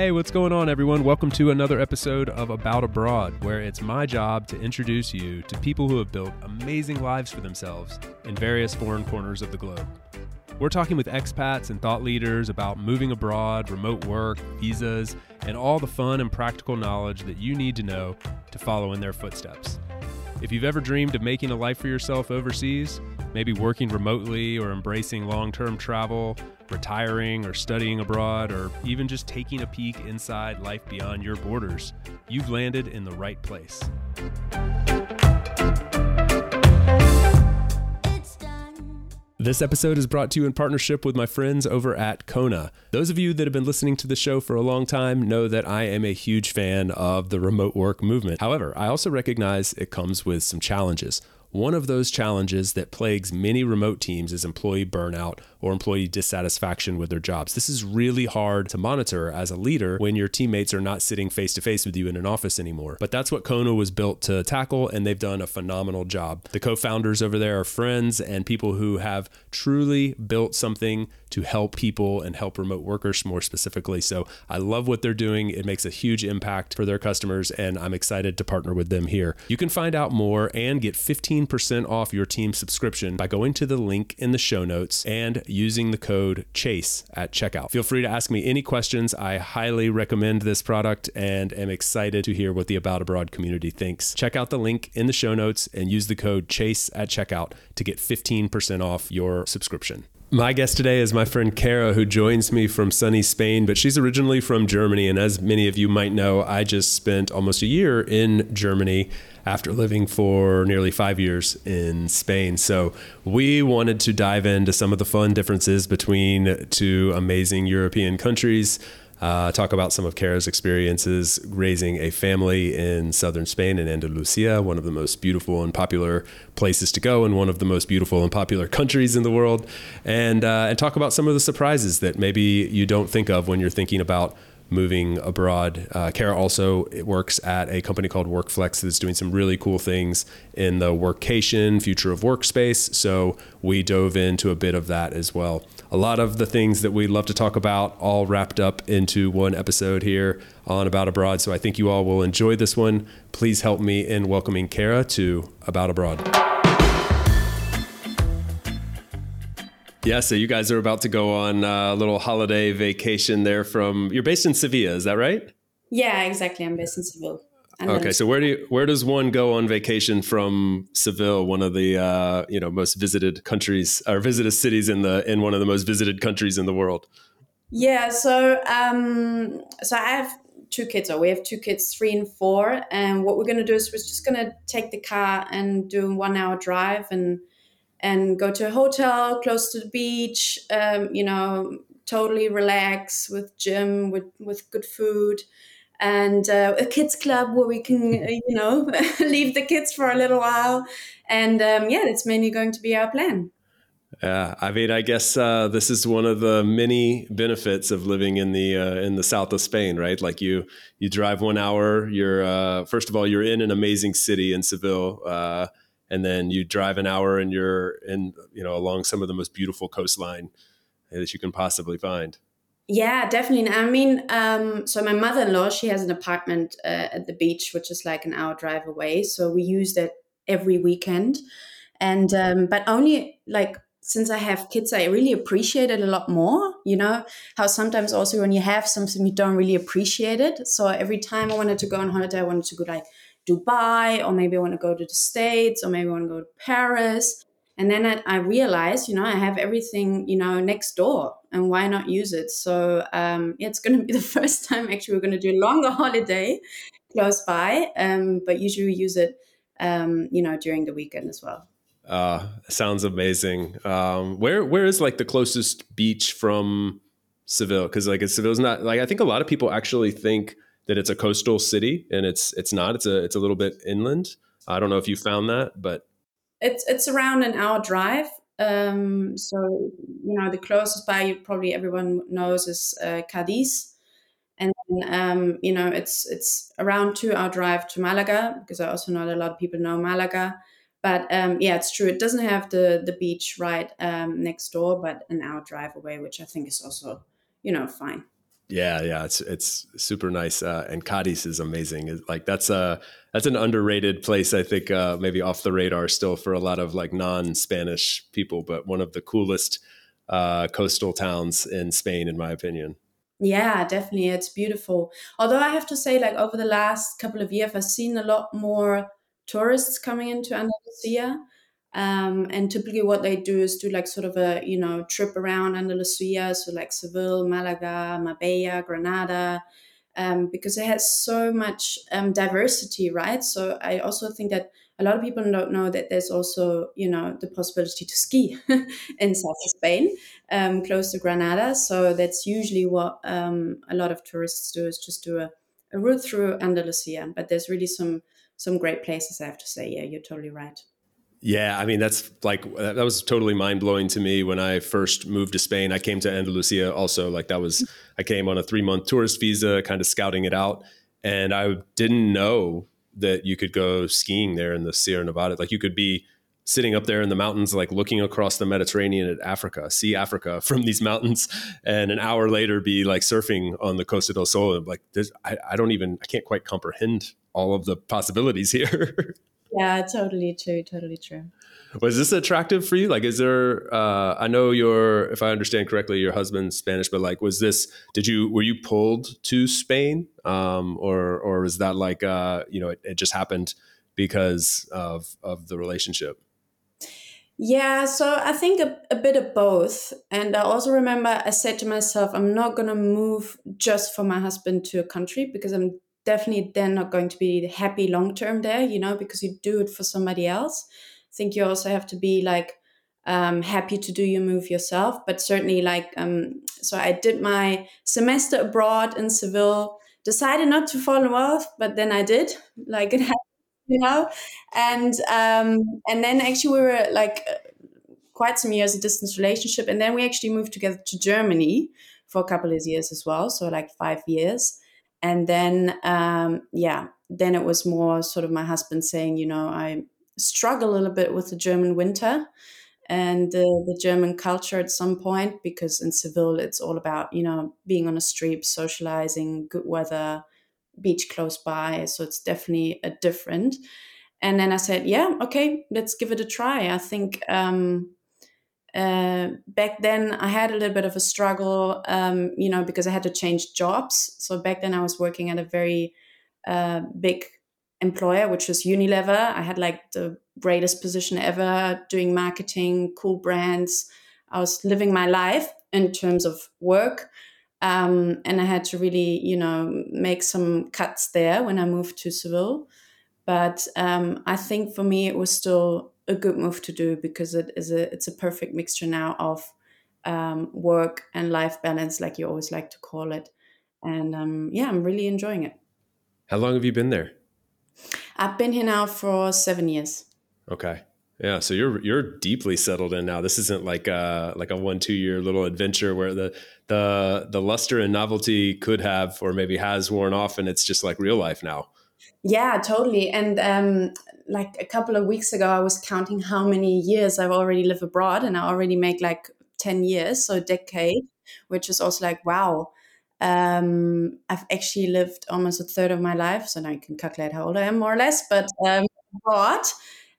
Hey, what's going on, everyone? Welcome to another episode of About Abroad, where it's my job to introduce you to people who have built amazing lives for themselves in various foreign corners of the globe. We're talking with expats and thought leaders about moving abroad, remote work, visas, and all the fun and practical knowledge that you need to know to follow in their footsteps. If you've ever dreamed of making a life for yourself overseas, maybe working remotely or embracing long term travel, retiring or studying abroad, or even just taking a peek inside life beyond your borders, you've landed in the right place. This episode is brought to you in partnership with my friends over at Kona. Those of you that have been listening to the show for a long time know that I am a huge fan of the remote work movement. However, I also recognize it comes with some challenges. One of those challenges that plagues many remote teams is employee burnout or employee dissatisfaction with their jobs. This is really hard to monitor as a leader when your teammates are not sitting face to face with you in an office anymore. But that's what Kona was built to tackle, and they've done a phenomenal job. The co founders over there are friends and people who have truly built something to help people and help remote workers more specifically. So I love what they're doing. It makes a huge impact for their customers, and I'm excited to partner with them here. You can find out more and get 15% off your team subscription by going to the link in the show notes and using the code CHASE at checkout. Feel free to ask me any questions. I highly recommend this product and am excited to hear what the About Abroad community thinks. Check out the link in the show notes and use the code CHASE at checkout to get 15% off your subscription. My guest today is my friend Cara, who joins me from sunny Spain, but she's originally from Germany. And as many of you might know, I just spent almost a year in Germany after living for nearly five years in Spain. So we wanted to dive into some of the fun differences between two amazing European countries uh, talk about some of Cara's experiences raising a family in southern Spain in Andalusia, one of the most beautiful and popular places to go, and one of the most beautiful and popular countries in the world, and uh, and talk about some of the surprises that maybe you don't think of when you're thinking about moving abroad. Uh, Cara also works at a company called Workflex that's doing some really cool things in the workcation, future of workspace. So we dove into a bit of that as well. A lot of the things that we love to talk about all wrapped up into one episode here on About Abroad. So I think you all will enjoy this one. Please help me in welcoming Cara to About Abroad. Yeah, so you guys are about to go on a little holiday vacation there from you're based in Sevilla, is that right? Yeah, exactly. I'm based in Seville. Okay, so where do you, where does one go on vacation from Seville, one of the uh, you know most visited countries or visited cities in the in one of the most visited countries in the world? Yeah, so um, so I have two kids, or we have two kids, three and four, and what we're gonna do is we're just gonna take the car and do a one hour drive and and go to a hotel close to the beach. Um, you know, totally relax with gym with with good food and uh, a kids club where we can uh, you know leave the kids for a little while and um, yeah that's mainly going to be our plan yeah, I mean, I guess uh, this is one of the many benefits of living in the uh, in the south of Spain, right? Like you you drive one hour. You're uh, first of all you're in an amazing city in Seville, uh, and then you drive an hour and you're in you know along some of the most beautiful coastline that you can possibly find. Yeah, definitely. I mean, um, so my mother in law, she has an apartment uh, at the beach, which is like an hour drive away. So we use that every weekend. And, um, but only like since I have kids, I really appreciate it a lot more. You know, how sometimes also when you have something, you don't really appreciate it. So every time I wanted to go on holiday, I wanted to go like Dubai, or maybe I want to go to the States, or maybe I want to go to Paris. And then I, I realized, you know, I have everything, you know, next door, and why not use it? So um, yeah, it's going to be the first time actually we're going to do a longer holiday close by, um, but usually we use it, um, you know, during the weekend as well. Uh, sounds amazing. Um, where where is like the closest beach from Seville? Because like Seville's not like I think a lot of people actually think that it's a coastal city, and it's it's not. It's a it's a little bit inland. I don't know if you found that, but it's it's around an hour drive. Um, so you know the closest by probably everyone knows is uh, Cadiz, and um, you know it's it's around two hour drive to Malaga because I also know that a lot of people know Malaga. But um, yeah, it's true. It doesn't have the the beach right um, next door, but an hour drive away, which I think is also you know fine. Yeah, yeah, it's it's super nice, uh, and Cadiz is amazing. It's like that's a that's an underrated place. I think uh, maybe off the radar still for a lot of like non-Spanish people, but one of the coolest uh, coastal towns in Spain, in my opinion. Yeah, definitely, it's beautiful. Although I have to say, like over the last couple of years, I've seen a lot more tourists coming into Andalusia. Um, and typically, what they do is do like sort of a you know trip around Andalusia, so like Seville, Malaga, Marbella, Granada, um, because it has so much um, diversity, right? So I also think that a lot of people don't know that there's also you know the possibility to ski in south Spain, um, close to Granada. So that's usually what um, a lot of tourists do is just do a, a route through Andalusia. But there's really some some great places, I have to say. Yeah, you're totally right. Yeah, I mean that's like uh, that was totally mind blowing to me when I first moved to Spain. I came to Andalusia also like that was I came on a 3-month tourist visa kind of scouting it out and I didn't know that you could go skiing there in the Sierra Nevada. Like you could be sitting up there in the mountains like looking across the Mediterranean at Africa, see Africa from these mountains and an hour later be like surfing on the Costa del Sol. Like I, I don't even I can't quite comprehend all of the possibilities here. Yeah totally true totally true. Was this attractive for you? Like is there uh, i know your if i understand correctly your husband's spanish but like was this did you were you pulled to spain? Um, or or was that like uh, you know it, it just happened because of of the relationship? Yeah, so I think a, a, bit of both. And I also remember I said to myself, I'm not going to move just for my husband to a country because I'm definitely then not going to be happy long term there, you know, because you do it for somebody else. I think you also have to be like um, happy to do your move yourself. But certainly, like, um, so I did my semester abroad in Seville, decided not to fall in love, but then I did. Like, it happened, you know, and um, and then actually we were like quite some years a distance relationship, and then we actually moved together to Germany for a couple of years as well, so like five years and then um, yeah then it was more sort of my husband saying you know i struggle a little bit with the german winter and uh, the german culture at some point because in seville it's all about you know being on a street socializing good weather beach close by. So it's definitely a different. And then i said yeah okay let's give it a try. I think um, uh, back then I had a little bit of a struggle, um, you know, because I had to change jobs. So back then I was working at a very uh, big employer, which was Unilever. I had like the greatest position ever doing marketing, cool brands. I was living my life in terms of work. Um, and I had to really, you know, make some cuts there when I moved to Seville. But um, I think for me, it was still a good move to do because it is a it's a perfect mixture now of um, work and life balance, like you always like to call it. And um, yeah, I'm really enjoying it. How long have you been there? I've been here now for seven years. Okay. Yeah, so you're you're deeply settled in now. This isn't like a like a one two year little adventure where the the the luster and novelty could have or maybe has worn off, and it's just like real life now. Yeah, totally. And um, like a couple of weeks ago, I was counting how many years I've already lived abroad, and I already make like 10 years, so a decade, which is also like, wow. Um, I've actually lived almost a third of my life, so now you can calculate how old I am more or less, but um, abroad.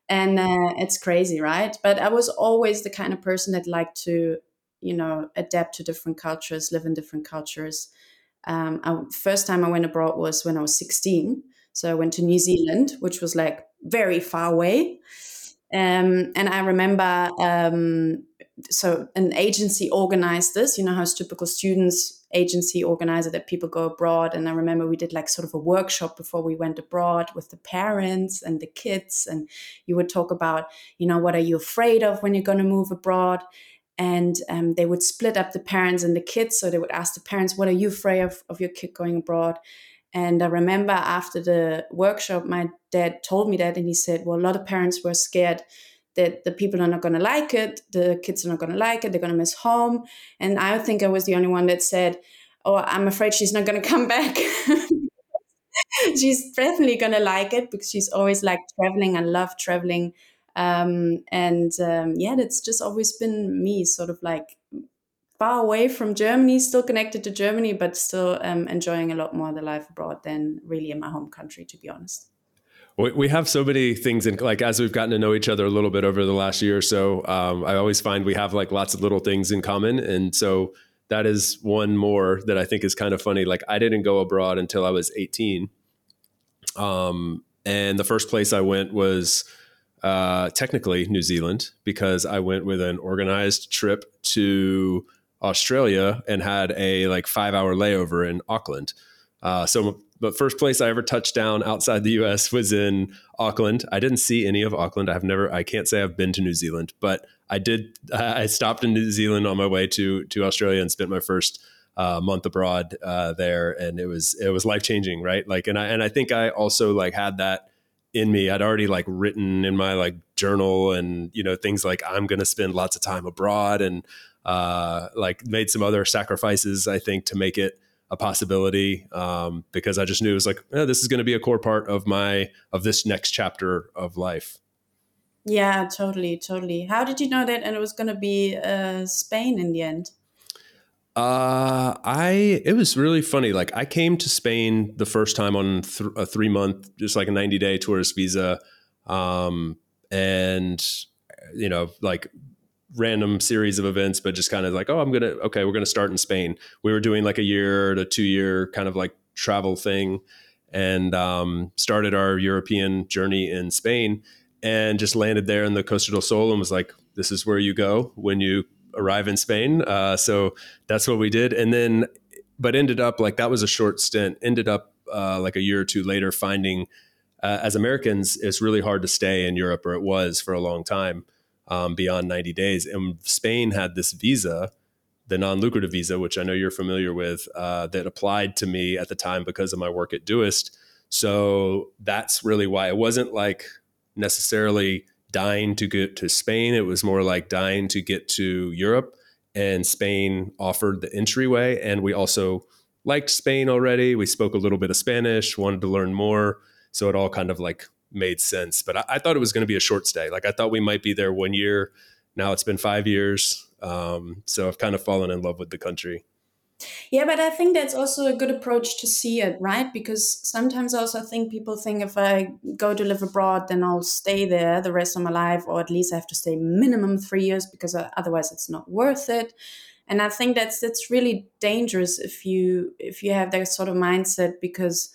And uh, it's crazy, right? But I was always the kind of person that liked to, you know, adapt to different cultures, live in different cultures. Um, I, first time I went abroad was when I was 16 so I went to New Zealand, which was like very far away. Um, and I remember, um, so an agency organized this. You know how it's typical students agency organizer that people go abroad. And I remember we did like sort of a workshop before we went abroad with the parents and the kids. And you would talk about, you know, what are you afraid of when you're going to move abroad? And um, they would split up the parents and the kids. So they would ask the parents, what are you afraid of, of your kid going abroad? And I remember after the workshop, my dad told me that, and he said, Well, a lot of parents were scared that the people are not going to like it, the kids are not going to like it, they're going to miss home. And I think I was the only one that said, Oh, I'm afraid she's not going to come back. she's definitely going to like it because she's always liked traveling and love traveling. Um, and um, yeah, that's just always been me, sort of like far away from Germany, still connected to Germany, but still um, enjoying a lot more the life abroad than really in my home country, to be honest. We have so many things, and like as we've gotten to know each other a little bit over the last year or so, um, I always find we have like lots of little things in common, and so that is one more that I think is kind of funny. Like I didn't go abroad until I was 18, um, and the first place I went was uh, technically New Zealand because I went with an organized trip to Australia and had a like five hour layover in Auckland. Uh, so, the first place I ever touched down outside the U.S. was in Auckland. I didn't see any of Auckland. I've never. I can't say I've been to New Zealand, but I did. I stopped in New Zealand on my way to to Australia and spent my first uh, month abroad uh, there, and it was it was life changing, right? Like, and I and I think I also like had that in me. I'd already like written in my like journal and you know things like I'm going to spend lots of time abroad and uh, like made some other sacrifices, I think, to make it a possibility um, because I just knew it was like eh, this is going to be a core part of my of this next chapter of life. Yeah, totally, totally. How did you know that? And it was going to be uh, Spain in the end. Uh, I it was really funny. Like I came to Spain the first time on th- a three month, just like a ninety day tourist visa, um, and you know, like random series of events, but just kind of like, oh, I'm gonna okay, we're gonna start in Spain. We were doing like a year to two year kind of like travel thing, and um, started our European journey in Spain, and just landed there in the Costa del Sol, and was like, this is where you go when you arrive in Spain. Uh, so that's what we did, and then, but ended up like that was a short stint. Ended up uh, like a year or two later finding. Uh, as Americans, it's really hard to stay in Europe, or it was for a long time um, beyond 90 days. And Spain had this visa, the non lucrative visa, which I know you're familiar with, uh, that applied to me at the time because of my work at Doist. So that's really why it wasn't like necessarily dying to get to Spain. It was more like dying to get to Europe. And Spain offered the entryway. And we also liked Spain already. We spoke a little bit of Spanish, wanted to learn more. So it all kind of like made sense. But I, I thought it was going to be a short stay. Like I thought we might be there one year. Now it's been five years. Um, so I've kind of fallen in love with the country. Yeah, but I think that's also a good approach to see it, right? Because sometimes I also think people think if I go to live abroad, then I'll stay there the rest of my life, or at least I have to stay minimum three years because uh, otherwise it's not worth it. And I think that's that's really dangerous if you if you have that sort of mindset because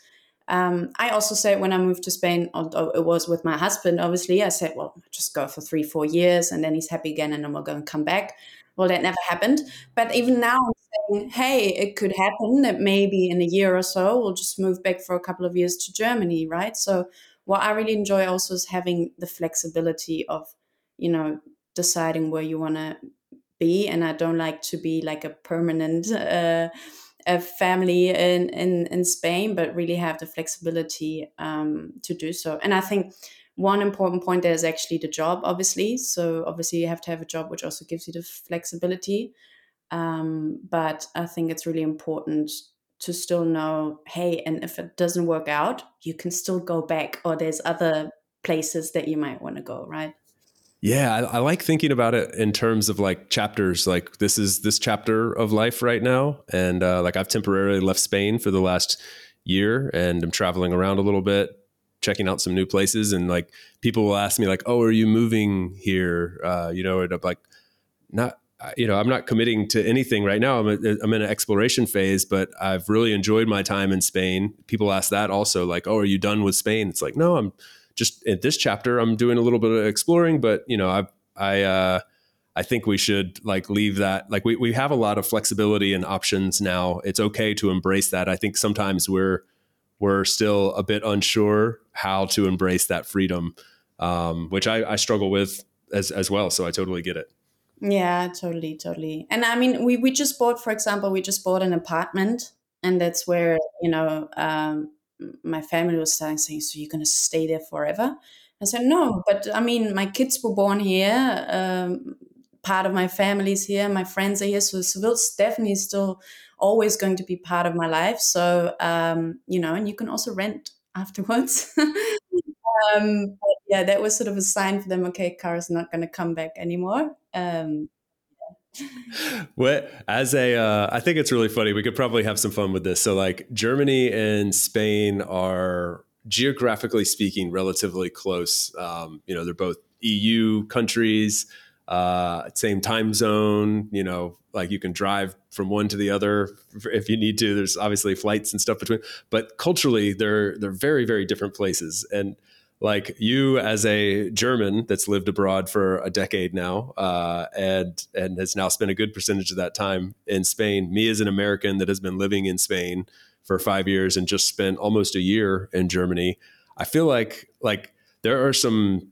um, I also said when I moved to Spain, although it was with my husband, obviously, I said, well, just go for three, four years and then he's happy again and then we're going to come back. Well, that never happened. But even now, I'm saying, hey, it could happen that maybe in a year or so we'll just move back for a couple of years to Germany, right? So, what I really enjoy also is having the flexibility of, you know, deciding where you want to be. And I don't like to be like a permanent, uh, a family in, in, in Spain, but really have the flexibility um, to do so. And I think one important point there is actually the job, obviously. So obviously you have to have a job which also gives you the flexibility. Um, but I think it's really important to still know, hey, and if it doesn't work out, you can still go back, or there's other places that you might want to go, right? Yeah, I, I, like thinking about it in terms of like chapters. Like this is this chapter of life right now, and uh, like I've temporarily left Spain for the last year, and I'm traveling around a little bit, checking out some new places. And like people will ask me like, "Oh, are you moving here?" Uh, you know, and I'm like, not. You know, I'm not committing to anything right now. I'm, a, I'm in an exploration phase, but I've really enjoyed my time in Spain. People ask that also, like, "Oh, are you done with Spain?" It's like, no, I'm just in this chapter, I'm doing a little bit of exploring, but you know, I, I, uh, I think we should like leave that. Like we, we have a lot of flexibility and options now. It's okay to embrace that. I think sometimes we're, we're still a bit unsure how to embrace that freedom, um, which I, I struggle with as, as well. So I totally get it. Yeah, totally, totally. And I mean, we, we just bought, for example, we just bought an apartment and that's where, you know, um, my family was starting saying, "So you're to stay there forever?" I said, "No, but I mean, my kids were born here. Um, part of my family's here. My friends are here. So Seville's definitely still always going to be part of my life. So um, you know, and you can also rent afterwards." um, yeah, that was sort of a sign for them. Okay, Cara's not going to come back anymore. Um, what as a uh, I think it's really funny. We could probably have some fun with this. So like Germany and Spain are geographically speaking relatively close. Um, you know, they're both EU countries, uh, same time zone. You know, like you can drive from one to the other if you need to. There's obviously flights and stuff between, but culturally they're they're very very different places and like you as a German that's lived abroad for a decade now, uh, and and has now spent a good percentage of that time in Spain. Me as an American that has been living in Spain for five years and just spent almost a year in Germany. I feel like like there are some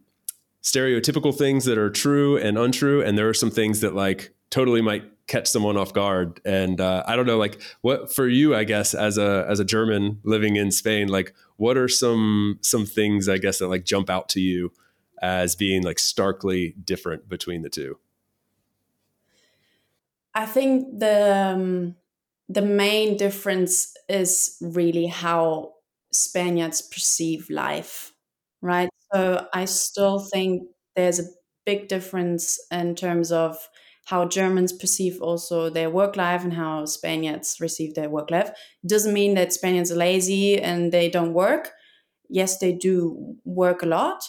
stereotypical things that are true and untrue, and there are some things that like totally might catch someone off guard. And uh, I don't know, like what for you, I guess, as a as a German living in Spain, like what are some some things I guess that like jump out to you as being like starkly different between the two? I think the um, the main difference is really how Spaniards perceive life, right? So I still think there's a big difference in terms of how Germans perceive also their work life and how Spaniards receive their work life. It doesn't mean that Spaniards are lazy and they don't work. Yes, they do work a lot.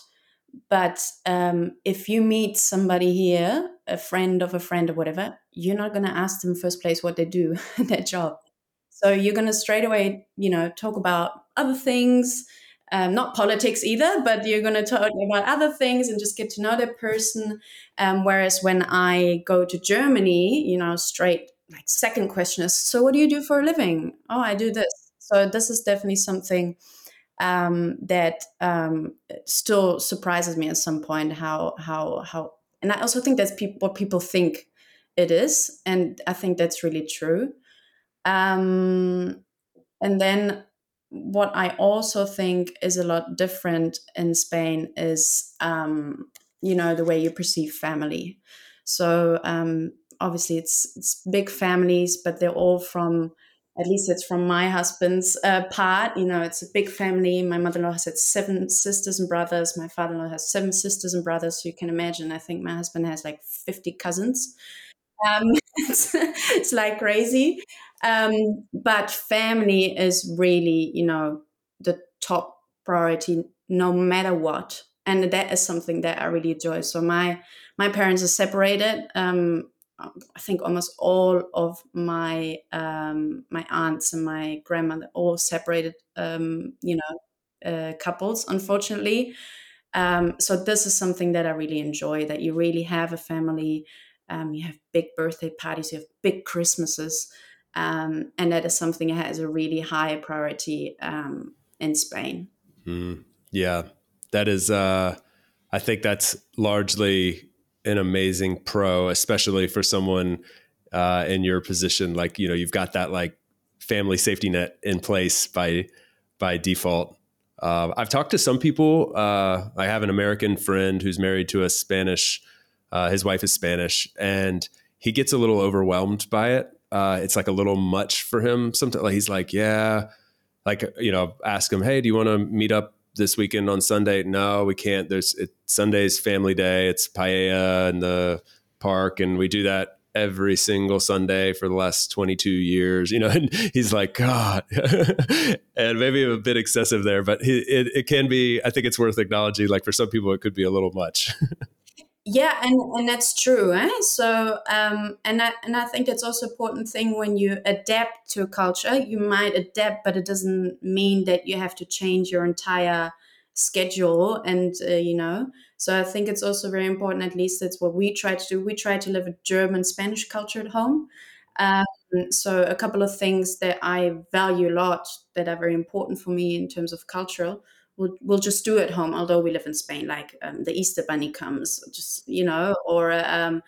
But um, if you meet somebody here, a friend of a friend or whatever, you're not going to ask them first place what they do, their job. So you're going to straight away, you know, talk about other things, um, not politics either, but you're going to talk about other things and just get to know the person. Um, whereas when I go to Germany, you know, straight like second question is, so what do you do for a living? Oh, I do this. So this is definitely something um, that um, still surprises me at some point. How how how, and I also think that's pe- what people think it is, and I think that's really true. Um, and then what I also think is a lot different in Spain is, um, you know, the way you perceive family. So um, obviously, it's it's big families, but they're all from, at least it's from my husband's uh, part. You know, it's a big family. My mother-in-law has had seven sisters and brothers. My father-in-law has seven sisters and brothers. So you can imagine. I think my husband has like fifty cousins. Um, it's, it's like crazy. Um, but family is really, you know, the top priority no matter what. And that is something that I really enjoy. So my my parents are separated. Um, I think almost all of my um, my aunts and my grandmother all separated. Um, you know, uh, couples, unfortunately. Um, so this is something that I really enjoy. That you really have a family. Um, you have big birthday parties. You have big Christmases um, and that is something that has a really high priority um, in Spain. Mm, yeah, that is. Uh, I think that's largely an amazing pro, especially for someone uh, in your position. Like you know, you've got that like family safety net in place by by default. Uh, I've talked to some people. Uh, I have an American friend who's married to a Spanish. Uh, his wife is Spanish, and he gets a little overwhelmed by it uh, it's like a little much for him. Sometimes like he's like, yeah, like you know, ask him, hey, do you want to meet up this weekend on Sunday? No, we can't. There's it, Sunday's family day. It's paella in the park, and we do that every single Sunday for the last 22 years, you know, and he's like, God, and maybe a bit excessive there, but it, it can be, I think it's worth acknowledging. Like for some people, it could be a little much. yeah and and that's true eh? so um and I, and I think it's also important thing when you adapt to a culture you might adapt but it doesn't mean that you have to change your entire schedule and uh, you know? So i think it's also very important at least that's what we try to do. We try to live a german spanish culture at home. Um, so a couple of things that i value a lot that are very important for me in terms of cultural we'll, we'll just do it at home although we live in spain like um, the easter bunny comes just you know or um,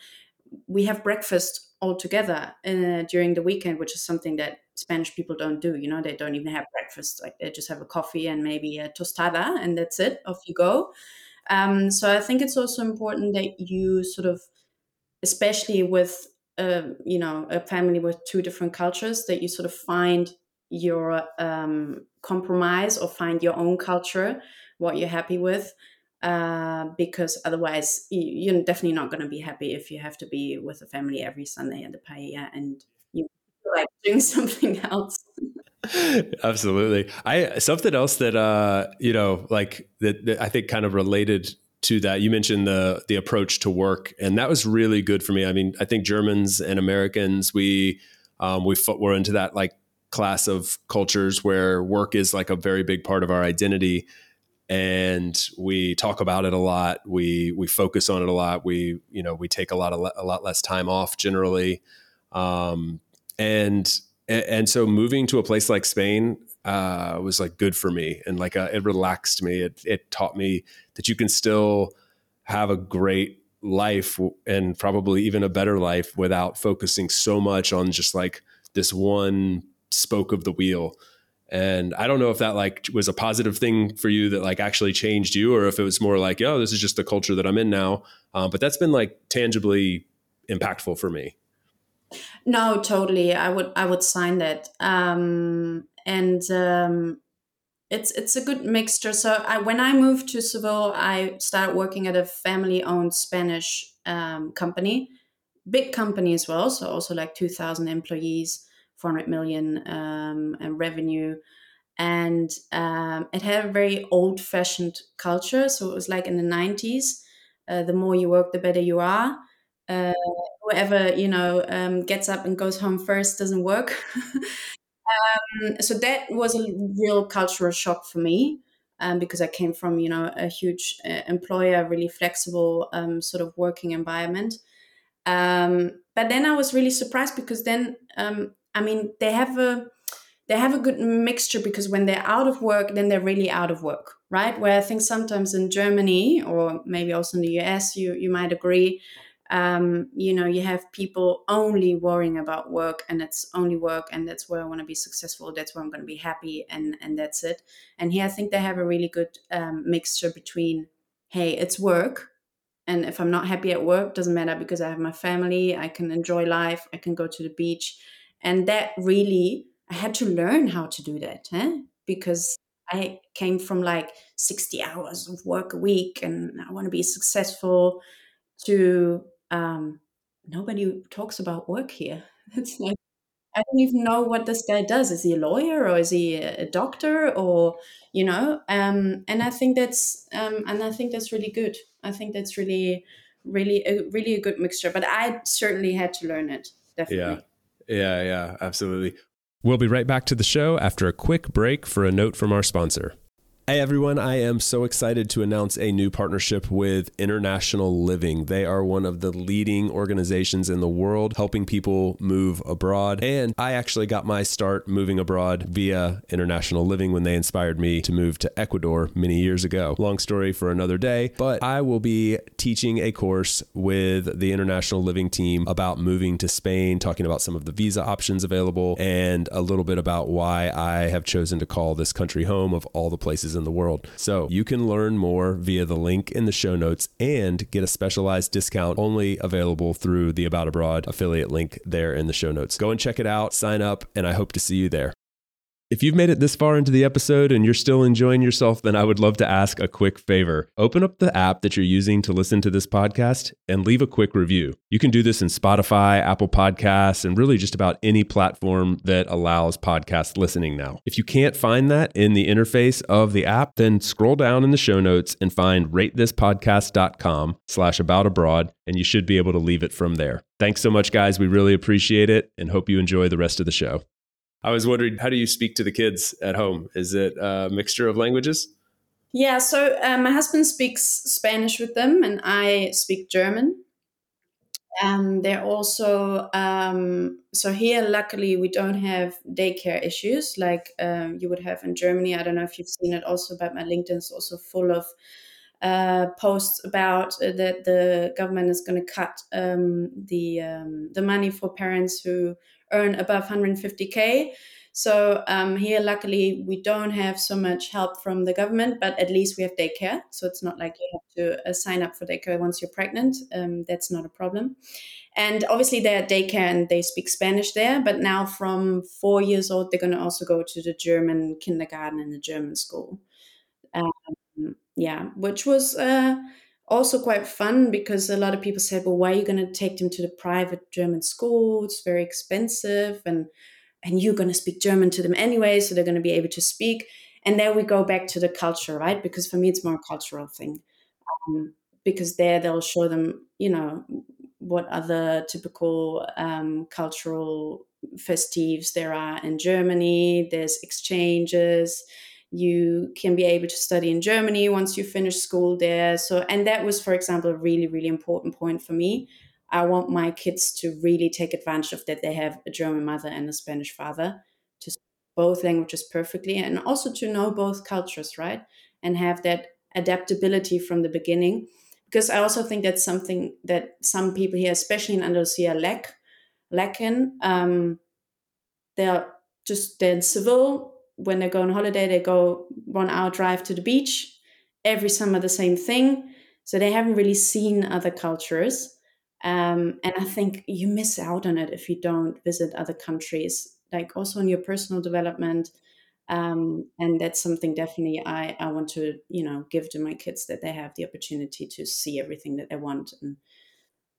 we have breakfast all together uh, during the weekend which is something that spanish people don't do you know they don't even have breakfast like they just have a coffee and maybe a tostada and that's it off you go. Um, so i think it's also important that you sort of especially with uh, you know a family with two different cultures that you sort of find your um, compromise or find your own culture, what you're happy with. uh, because otherwise you're definitely not going to be happy if you have to be with the family every Sunday at the paella and you like doing something else. Absolutely. I something else that uh you know like that, that I think kind of related to that you mentioned the the approach to work and that was really good for me. I mean, I think Germans and Americans we um we we're into that like class of cultures where work is like a very big part of our identity and we talk about it a lot. We we focus on it a lot. We you know we take a lot of a lot less time off generally. Um, and and so moving to a place like Spain uh, was like good for me and like uh, it relaxed me. It it taught me that you can still have a great life and probably even a better life without focusing so much on just like this one spoke of the wheel. And i don't know if that like was a positive thing for you that like actually changed you or if it was more like oh this is just the culture that i'm in now. Um, but that's been like tangibly impactful for me. No totally. I would i would sign that. Um, and um, it's it's a good mixture. So I, when i moved to seville i started working at a family owned spanish um, company. Big company as well so also like 2000 employees 400 million um, revenue. And um, it had a very old fashioned culture. So it was like in the 90s uh, the more you work, the better you are. Uh, whoever you know um, gets up and goes home first doesn't work. um, so that was a real cultural shock for me um, because I came from you know a huge uh, employer, really flexible um, sort of working environment. Um, but then I was really surprised because then um, I mean, they have a they have a good mixture because when they're out of work, then they're really out of work, right? Where I think sometimes in Germany or maybe also in the US, you you might agree, um, you know, you have people only worrying about work and it's only work and that's where I want to be successful. That's where I'm going to be happy and and that's it. And here I think they have a really good um, mixture between, hey, it's work, and if I'm not happy at work, doesn't matter because I have my family. I can enjoy life. I can go to the beach and that really i had to learn how to do that huh? because i came from like 60 hours of work a week and i want to be successful to um, nobody talks about work here. It's like i don't even know what this guy does. Is he a lawyer or is he a doctor or you know? Um, and i think that's um, and i think that's really good. I think that's really really a, really a good mixture but i certainly had to learn it definitely. yeah yeah, yeah, absolutely. We'll be right back to the show after a quick break for a note from our sponsor. Hey everyone, I am so excited to announce a new partnership with International Living. They are one of the leading organizations in the world helping people move abroad. And I actually got my start moving abroad via International Living when they inspired me to move to Ecuador many years ago. Long story for another day, but I will be teaching a course with the International Living team about moving to Spain, talking about some of the visa options available, and a little bit about why I have chosen to call this country home of all the places in the world. So you can learn more via the link in the show notes and get a specialized discount only available through the About Abroad affiliate link there in the show notes. Go and check it out, sign up, and I hope to see you there. If you've made it this far into the episode and you're still enjoying yourself, then I would love to ask a quick favor. Open up the app that you're using to listen to this podcast and leave a quick review. You can do this in Spotify, Apple Podcasts, and really just about any platform that allows podcast listening now. If you can't find that in the interface of the app, then scroll down in the show notes and find ratethispodcast.com slash about abroad, and you should be able to leave it from there. Thanks so much, guys. We really appreciate it and hope you enjoy the rest of the show. I was wondering, how do you speak to the kids at home? Is it a mixture of languages? Yeah, so uh, my husband speaks Spanish with them, and I speak German. And they're also um, so here. Luckily, we don't have daycare issues like um, you would have in Germany. I don't know if you've seen it. Also, but my LinkedIn is also full of uh, posts about uh, that the government is going to cut um, the um, the money for parents who earn above 150k. So um, here, luckily, we don't have so much help from the government, but at least we have daycare. So it's not like you have to uh, sign up for daycare once you're pregnant. Um, that's not a problem. And obviously, they're at daycare and they speak Spanish there. But now, from four years old, they're going to also go to the German kindergarten and the German school. Um, yeah, which was uh, also quite fun because a lot of people said, "Well, why are you going to take them to the private German school? It's very expensive, and and you're going to speak German to them anyway, so they're going to be able to speak." And there we go back to the culture, right? Because for me, it's more a cultural thing. Um, because there they'll show them, you know, what other typical um, cultural festives there are in Germany. There's exchanges. You can be able to study in Germany once you finish school there. So, and that was, for example, a really, really important point for me. I want my kids to really take advantage of that they have a German mother and a Spanish father to speak both languages perfectly and also to know both cultures, right? And have that adaptability from the beginning because I also think that's something that some people here, especially in Andalusia, lack lack in. Um, they're just they're Seville. When they go on holiday, they go one hour drive to the beach. Every summer, the same thing. So they haven't really seen other cultures. Um, and I think you miss out on it if you don't visit other countries, like also in your personal development um, and that's something definitely I, I want to you know give to my kids that they have the opportunity to see everything that they want and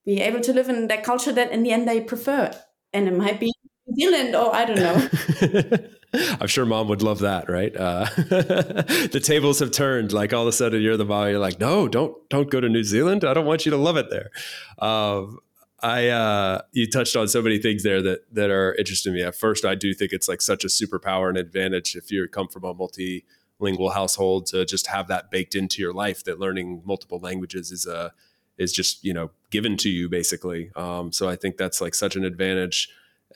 be able to live in that culture that in the end they prefer and it might be New Zealand or I don't know. I'm sure mom would love that, right? Uh, the tables have turned. Like all of a sudden, you're the mom. You're like, no, don't don't go to New Zealand. I don't want you to love it there. Um, I uh, you touched on so many things there that that are interesting to me. At first, I do think it's like such a superpower and advantage if you come from a multilingual household to just have that baked into your life. That learning multiple languages is a is just you know given to you basically. Um, so I think that's like such an advantage,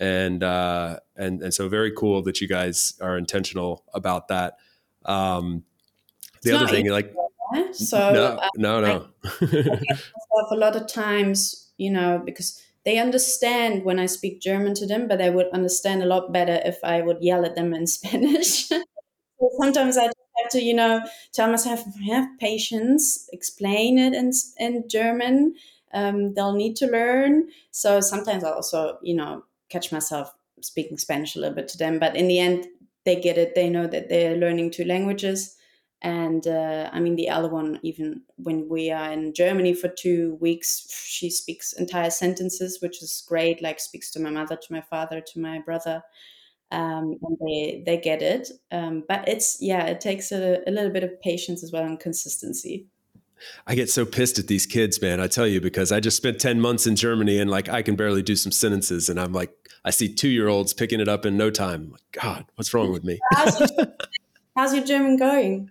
and uh, and and so very cool that you guys are intentional about that. Um, the other thing, like, so no, uh, no, no. A lot of times you know, because they understand when I speak German to them, but they would understand a lot better if I would yell at them in Spanish. so sometimes I have to, you know, tell myself, have patience, explain it in, in German. Um, they'll need to learn. So sometimes I also, you know, catch myself speaking Spanish a little bit to them. But in the end, they get it. They know that they're learning two languages. And uh, I mean, the other one, even when we are in Germany for two weeks, she speaks entire sentences, which is great. Like speaks to my mother, to my father, to my brother, um, and they they get it. Um, but it's yeah, it takes a, a little bit of patience as well and consistency. I get so pissed at these kids, man. I tell you, because I just spent 10 months in Germany and like I can barely do some sentences. And I'm like, I see two year olds picking it up in no time. Like, God, what's wrong with me? How's your German going?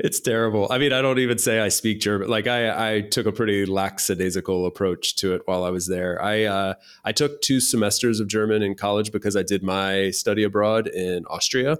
It's terrible. I mean, I don't even say I speak German. Like I, I took a pretty lackadaisical approach to it while I was there. I, uh, I took two semesters of German in college because I did my study abroad in Austria.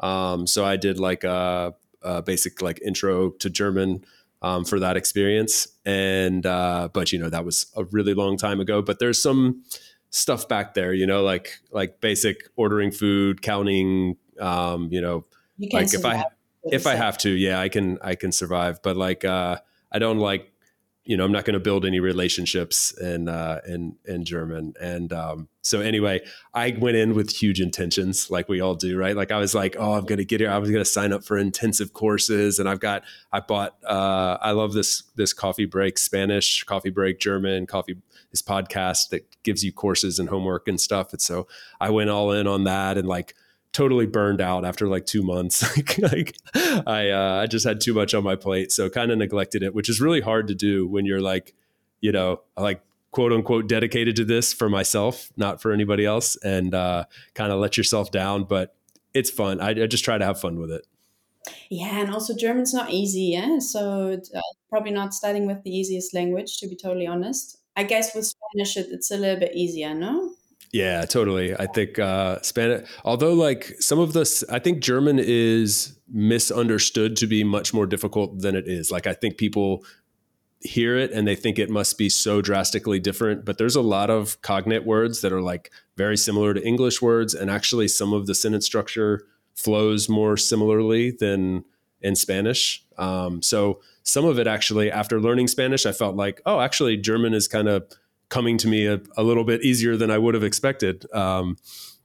Um, so I did like a, a, basic like intro to German um, for that experience. And uh, but you know that was a really long time ago. But there's some stuff back there, you know, like like basic ordering food, counting, um, you know you like if I if I have to, yeah, I can I can survive. But like uh, I don't like you know I'm not going to build any relationships in uh, in in German. And um, so anyway, I went in with huge intentions, like we all do, right? Like I was like, oh, I'm going to get here. I was going to sign up for intensive courses, and I've got I bought uh, I love this this coffee break Spanish, coffee break German, coffee this podcast that gives you courses and homework and stuff. And so I went all in on that and like totally burned out after like two months. like, I uh, I just had too much on my plate, so kind of neglected it, which is really hard to do when you're like, you know, like quote unquote dedicated to this for myself, not for anybody else, and uh, kind of let yourself down. But it's fun. I, I, just try to have fun with it. Yeah, and also German's not easy, yeah. So uh, probably not starting with the easiest language, to be totally honest. I guess with Spanish, it, it's a little bit easier, no? Yeah, totally. I think uh, Spanish, although like some of this, I think German is misunderstood to be much more difficult than it is. Like I think people hear it and they think it must be so drastically different, but there's a lot of cognate words that are like very similar to English words, and actually some of the sentence structure flows more similarly than in Spanish. Um, so some of it actually, after learning Spanish, I felt like, oh, actually, German is kind of coming to me a, a little bit easier than I would have expected. Um,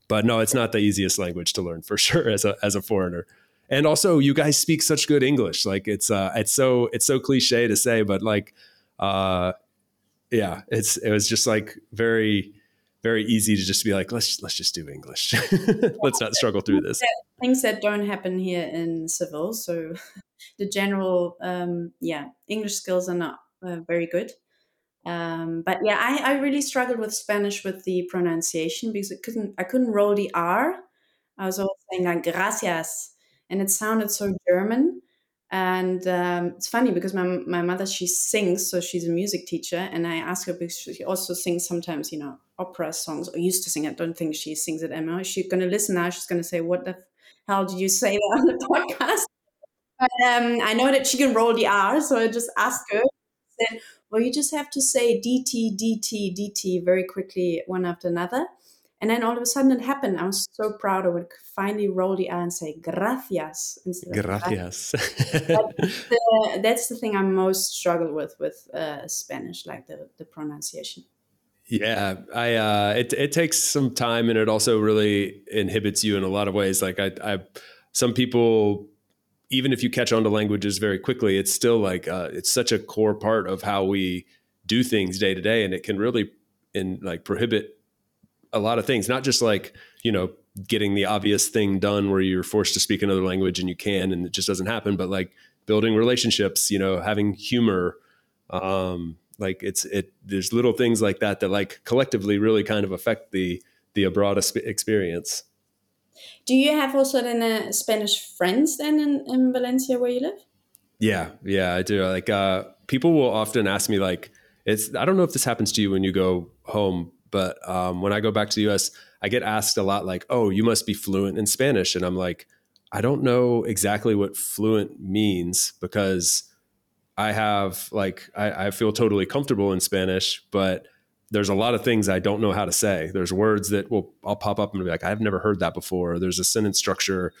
but no, it's not the easiest language to learn for sure as a as a foreigner. and also you guys speak such good English. Like it's uh, it's so it's so cliche to say, but like, uh, yeah, it's it was just like very very easy to just be like let's let's just do English. let's not struggle through this. Things that don't happen here in civil, so the general um, yeah English skills are not uh, very good. Um, but yeah, I, I really struggled with Spanish with the pronunciation because I couldn't I couldn't roll the R. I was always saying like gracias, and it sounded so German. And um, it's funny because my, my mother she sings, so she's a music teacher, and I ask her because she also sings sometimes, you know, opera songs or used to sing. I don't think she sings it anymore. She's going to listen now. She's going to say, "What the hell did you say on the podcast?" But um, I know that she can roll the R, so I just ask her. Said, well, you just have to say DT, DT, DT very quickly, one after another. And then all of a sudden it happened. I was so proud. I would finally roll the R and say gracias Instead gracias. the, that's the thing I most struggle with with uh, Spanish, like the, the pronunciation. Yeah, I uh, it it takes some time, and it also really inhibits you in a lot of ways. Like I, I some people, even if you catch on to languages very quickly, it's still like uh, it's such a core part of how we do things day to day, and it can really in like prohibit a lot of things, not just like, you know, getting the obvious thing done where you're forced to speak another language and you can and it just doesn't happen, but like building relationships, you know, having humor. Um, like it's it there's little things like that that like collectively really kind of affect the the abroad experience. Do you have also then uh, Spanish friends then in, in Valencia where you live? Yeah, yeah, I do. Like uh, people will often ask me like it's I don't know if this happens to you when you go home, but um, when I go back to the US, I get asked a lot like, oh, you must be fluent in Spanish. And I'm like, I don't know exactly what fluent means because I have like, I, I feel totally comfortable in Spanish, but there's a lot of things I don't know how to say. There's words that will, I'll pop up and be like, I've never heard that before. There's a sentence structure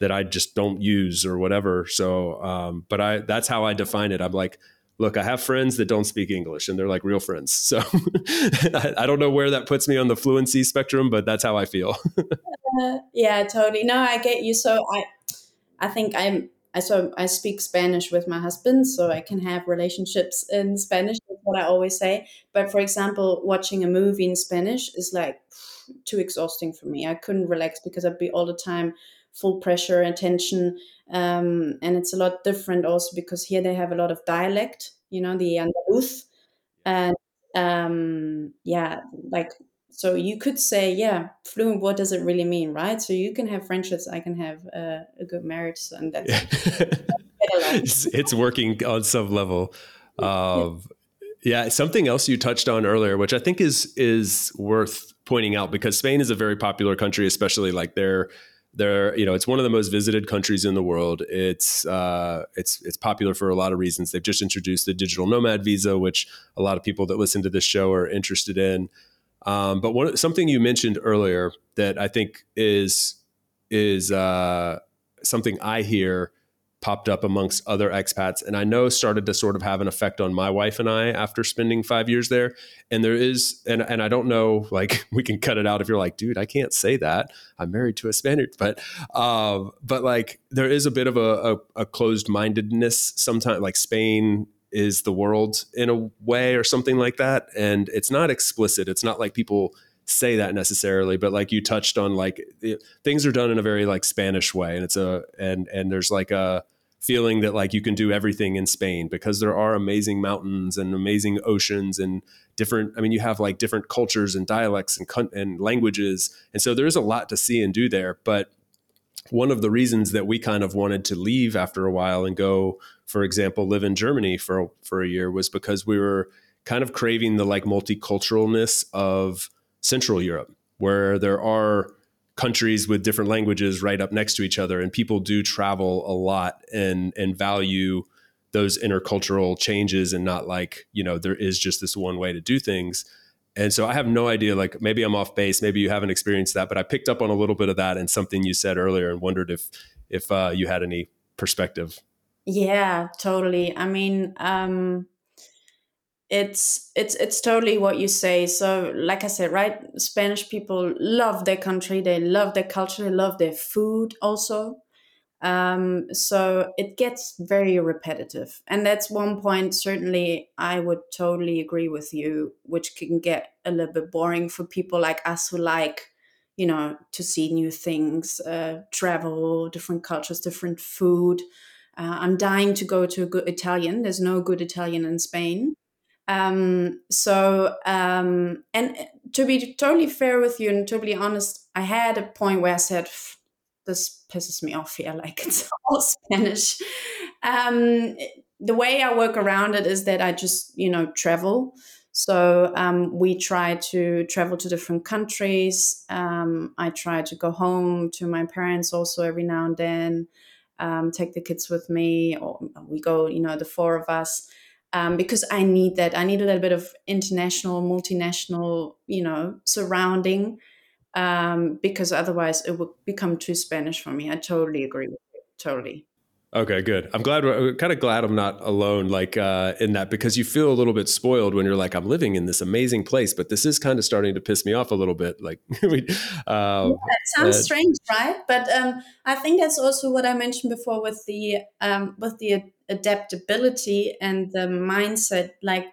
that I just don't use or whatever. So, um, but I, that's how I define it. I'm like, look, I have friends that don't speak English and they're like real friends. So I, I, don't know where that puts me on the fluency spectrum, but that's how I feel. uh, yeah, totally. No, I get you. So I, I think I'm, I so I speak Spanish with my husband, so I can have relationships in Spanish. That's what I always say. But for example, watching a movie in Spanish is like too exhausting for me. I couldn't relax because I'd be all the time full pressure attention um, and it's a lot different also because here they have a lot of dialect you know the andaluz and um, yeah like so you could say yeah fluent what does it really mean right so you can have friendships i can have uh, a good marriage and that's it's, it's, working on some level of yeah something else you touched on earlier which i think is is worth pointing out because spain is a very popular country especially like their they're you know it's one of the most visited countries in the world. It's uh, it's it's popular for a lot of reasons. They've just introduced the digital nomad visa, which a lot of people that listen to this show are interested in. Um, but one something you mentioned earlier that I think is is uh, something I hear popped up amongst other expats and I know started to sort of have an effect on my wife and I after spending five years there. And there is, and, and I don't know, like we can cut it out if you're like, dude, I can't say that. I'm married to a Spaniard, but, um, but like there is a bit of a, a, a closed mindedness sometimes like Spain is the world in a way or something like that. And it's not explicit. It's not like people say that necessarily, but like you touched on, like things are done in a very like Spanish way, and it's a and and there's like a feeling that like you can do everything in Spain because there are amazing mountains and amazing oceans and different I mean you have like different cultures and dialects and and languages and so there's a lot to see and do there but one of the reasons that we kind of wanted to leave after a while and go for example live in Germany for for a year was because we were kind of craving the like multiculturalness of Central Europe where there are countries with different languages right up next to each other and people do travel a lot and and value those intercultural changes and not like you know there is just this one way to do things. And so i have no idea like maybe i'm off base maybe you haven't experienced that but i picked up on a little bit of that and something you said earlier and wondered if if uh, you had any perspective yeah totally i mean um it's it's it's totally what you say so like i said right spanish people love their country they love their culture they love their food also Um, so it gets very repetitive. And that's one point, certainly, I would totally agree with you, which can get a little bit boring for people like us who like, you know, to see new things, uh, travel, different cultures, different food. Uh, I'm dying to go to a good Italian. There's no good Italian in Spain. Um, so, um, and to be totally fair with you and totally honest, I had a point where I said, this pisses me off here. Like it's all Spanish. Um, the way I work around it is that I just, you know, travel. So um, we try to travel to different countries. Um, I try to go home to my parents also every now and then. Um, take the kids with me, or we go, you know, the four of us, um, because I need that. I need a little bit of international, multinational, you know, surrounding um, because otherwise it would become too Spanish for me. I totally agree with you. Totally. Okay, good. I'm glad. I'm kind of glad I'm not alone, like uh, in that, because you feel a little bit spoiled when you're like, I'm living in this amazing place, but this is kind of starting to piss me off a little bit. Like, we, um, yeah, sounds uh, strange, right? But um, I think that's also what I mentioned before with the um, with the adaptability and the mindset. Like,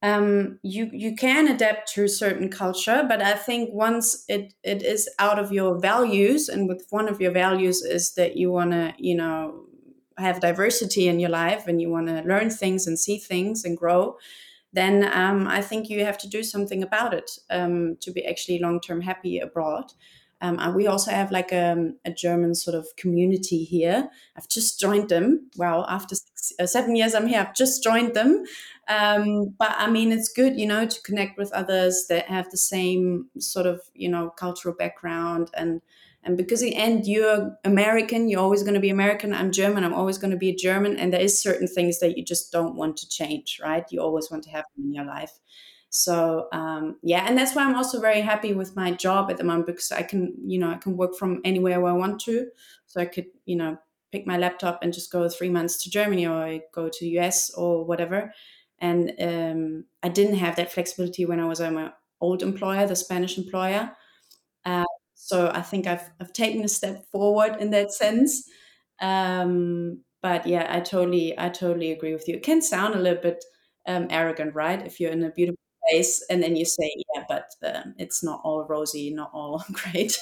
um, you you can adapt to a certain culture, but I think once it it is out of your values, and with one of your values is that you want to you know have diversity in your life and you want to learn things and see things and grow, then um, I think you have to do something about it um, to be actually long term happy abroad. Um, and we also have like a, um, a, German sort of community here. I've just joined them. Well, after six, uh, seven years I'm here, I've just joined them. Um, but I mean, it's good, you know, to connect with others that have the same sort of, you know, cultural background and and because in the end you're American, you're always going to be American. I'm German, I'm always going to be a German. And there is certain things that you just don't want to change, right? You always want to have them in your life. So um, yeah, and that's why I'm also very happy with my job at the moment because I can, you know, I can work from anywhere where I want to. So I could, you know, pick my laptop and just go three months to Germany or I go to US or whatever. And um, I didn't have that flexibility when I was at my old employer, the Spanish employer. Uh, so I think I've I've taken a step forward in that sense. Um, but yeah, I totally I totally agree with you. It can sound a little bit um, arrogant, right? If you're in a beautiful place and then you say, yeah, but uh, it's not all rosy, not all great.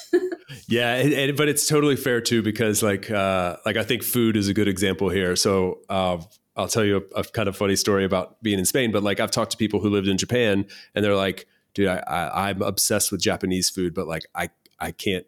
yeah, and, and, but it's totally fair too because like uh, like I think food is a good example here. So. Uh, I'll tell you a, a, kind of funny story about being in Spain, but like I've talked to people who lived in Japan and they're like, dude, I, I, I'm obsessed with Japanese food, but like I, I can't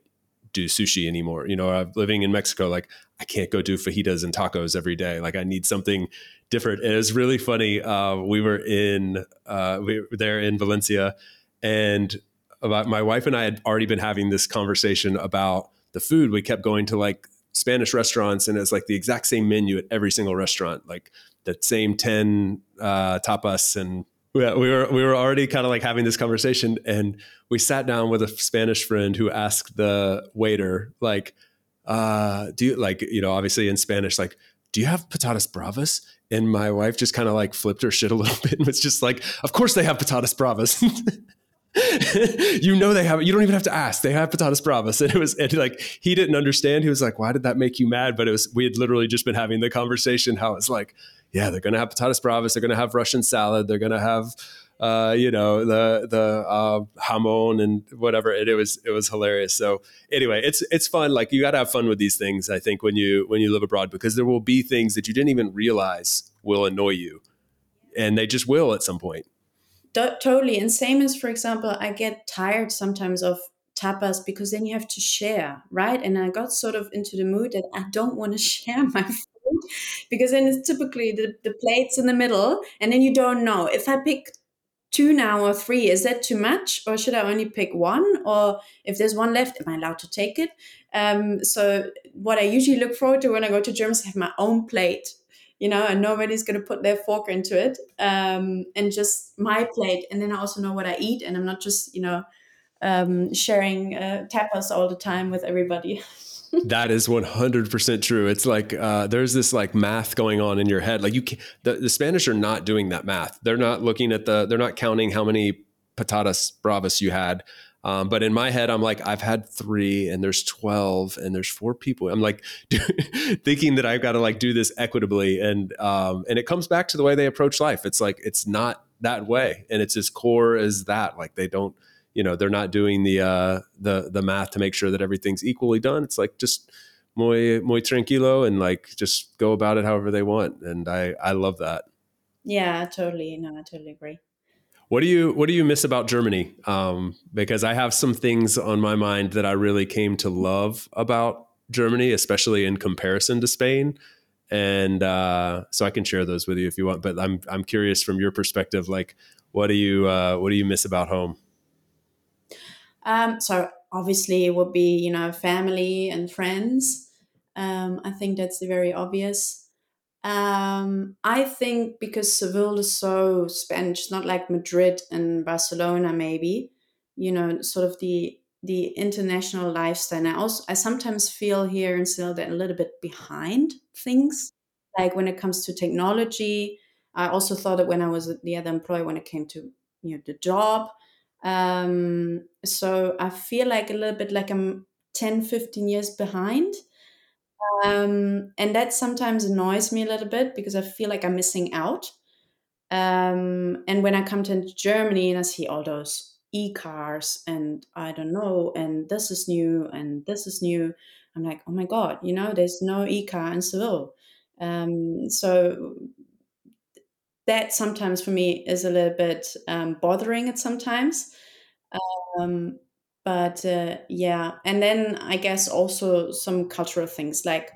do sushi anymore. You know, I'm living in Mexico, like I can't go do fajitas and tacos every day. Like I need something different. And it was really funny. Uh, we were in, uh, we were there in Valencia and about my wife and I had already been having this conversation about the food. We kept going to like Spanish restaurants and it's like the exact same menu at every single restaurant, like the same 10 uh, tapas and yeah, we were we were already kind of like having this conversation, and we sat down with a Spanish friend who asked the waiter, like, uh, "Do you like you know obviously in Spanish like." Do you have patatas bravas? And my wife just kind of like flipped her shit a little bit and was just like, "Of course they have patatas bravas." you know they have You don't even have to ask. They have patatas bravas, and it was and like he didn't understand. He was like, "Why did that make you mad?" But it was we had literally just been having the conversation. How it's like, yeah, they're going to have patatas bravas. They're going to have Russian salad. They're going to have, uh, you know, the the uh, jamon and whatever. And it was it was hilarious. So anyway, it's it's fun. Like you got to have fun with these things. I think when you when you live abroad because there will be things that you didn't even realize will annoy you, and they just will at some point. totally. And same as, for example, I get tired sometimes of tapas because then you have to share, right? And I got sort of into the mood that I don't want to share my because then it's typically the, the plates in the middle and then you don't know. If i pick two now or three is that too much or should i only pick one? Or if there's one left am i allowed to take it? Um, so what i usually look forward to when i go to germany is have my own plate you know and nobody's going to put their fork into it um, and just my plate and then i also know what i eat and i'm not just you know um, sharing uh, tapas all the time with everybody that is 100% true. It's like uh, there's this like math going on in your head. Like you can, the, the Spanish are not doing that math. They're not looking at the, they're not counting how many patatas bravas you had. Um, but in my head, I'm like, I've had three, and there's twelve, and there's four people. I'm like thinking that I've got to like do this equitably, and um, and it comes back to the way they approach life. It's like it's not that way, and it's as core as that. Like they don't, you know, they're not doing the uh, the the math to make sure that everything's equally done. It's like just muy muy tranquilo and like just go about it however they want, and I I love that. Yeah, totally. No, I totally agree. What do you What do you miss about Germany? Um, because I have some things on my mind that I really came to love about Germany, especially in comparison to Spain, and uh, so I can share those with you if you want. But I'm I'm curious from your perspective, like what do you uh, what do you miss about home? Um, so obviously, it would be you know family and friends. Um, I think that's very obvious. Um, I think because Seville is so Spanish, not like Madrid and Barcelona, maybe, you know, sort of the the international lifestyle. I also I sometimes feel here in Seville that a little bit behind things, like when it comes to technology. I also thought that when I was the other employee, when it came to you know the job. Um, so I feel like a little bit like I'm 10, 15 years behind. Um, and that sometimes annoys me a little bit because I feel like I'm missing out. Um, and when I come to Germany and I see all those e-cars and I don't know, and this is new and this is new, I'm like, oh my god, you know, there's no e-car in Seville. Um, so that sometimes for me is a little bit um, bothering at sometimes. Um, but uh, yeah. And then i guess also some cultural things like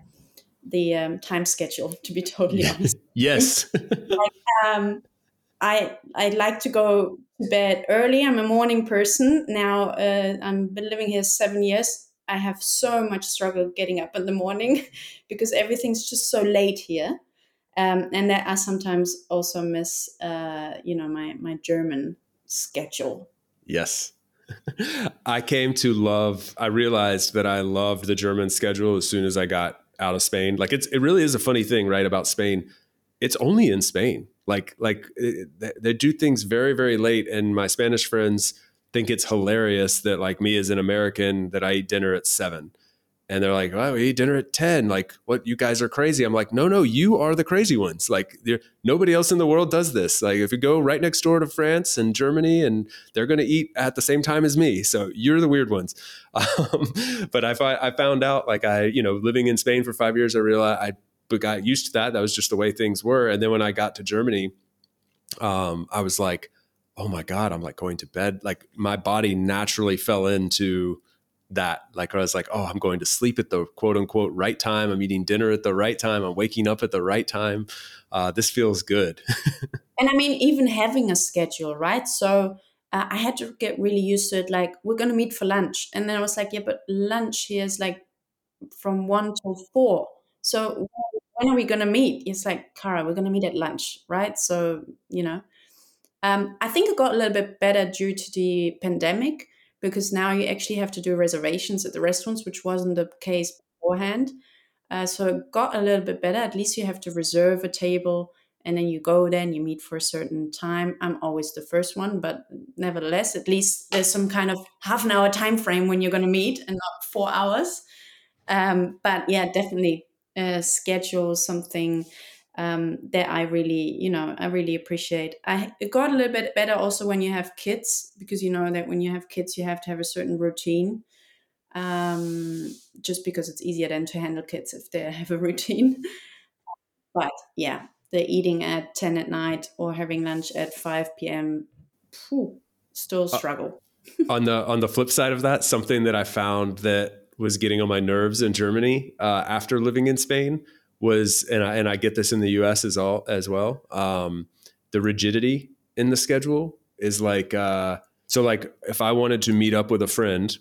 the um, time schedule to be totally honest. Yes. Like, um, i i like to go to bed early. I'm a morning person now uh, i've been living here seven years. I have so much struggle getting up in the morning because everything's just so late here um, and that i sometimes also miss uh, you know my my german schedule yes I came to love. I realized that I loved the German schedule as soon as I got out of Spain. Like it's it really is a funny thing, right? About Spain, it's only in Spain. Like like it, they do things very very late, and my Spanish friends think it's hilarious that like me as an American that I eat dinner at seven and they're like, "Well, we eat dinner at 10. Like, what? You guys are crazy." I'm like, "No, no, you are the crazy ones. Like, nobody else in the world does this. Like, if you go right next door to France and Germany, and they're going to eat at the same time as me, so you're the weird ones." Um, but I, I found out, like, I, you know, living in Spain for five years, I realized I got used to that. That was just the way things were. And then when I got to Germany, um, I was like, "Oh my god!" I'm like going to bed. Like, my body naturally fell into that like i was like oh i'm going to sleep at the quote unquote right time. I'm eating dinner at the right time. I'm waking up at the right time. Uh, this feels good. And i mean even having a schedule right? So uh, i had to get really used to it like we're going to meet for lunch. And then i was like yeah but lunch here is like from one till four. So when are we going to meet? It's like Cara, we're going to meet at lunch right? So you know. Um, i think it got a little bit better due to the pandemic because now you actually have to do reservations at the restaurants, which wasn't the case beforehand. Uh, so it got a little bit better. At least you have to reserve a table and then you go there and you meet for a certain time. I'm always the first one, but nevertheless, at least there's some kind of half an hour time frame when you're going to meet and not four hours. Um, but yeah, definitely uh, schedule something um, that I really, you know, I really appreciate. I it got a little bit better also when you have kids because you know that when you have kids, you have to have a certain routine. Um, just because it's easier then to handle kids if they have a routine. but yeah, the eating at ten at night or having lunch at five p.m. Phew, still uh, struggle. on the on the flip side of that, something that I found that was getting on my nerves in Germany uh, after living in Spain was, and I, and I get this in the U.S. as all as well. Um, the rigidity in the schedule is like uh, so. Like if I wanted to meet up with a friend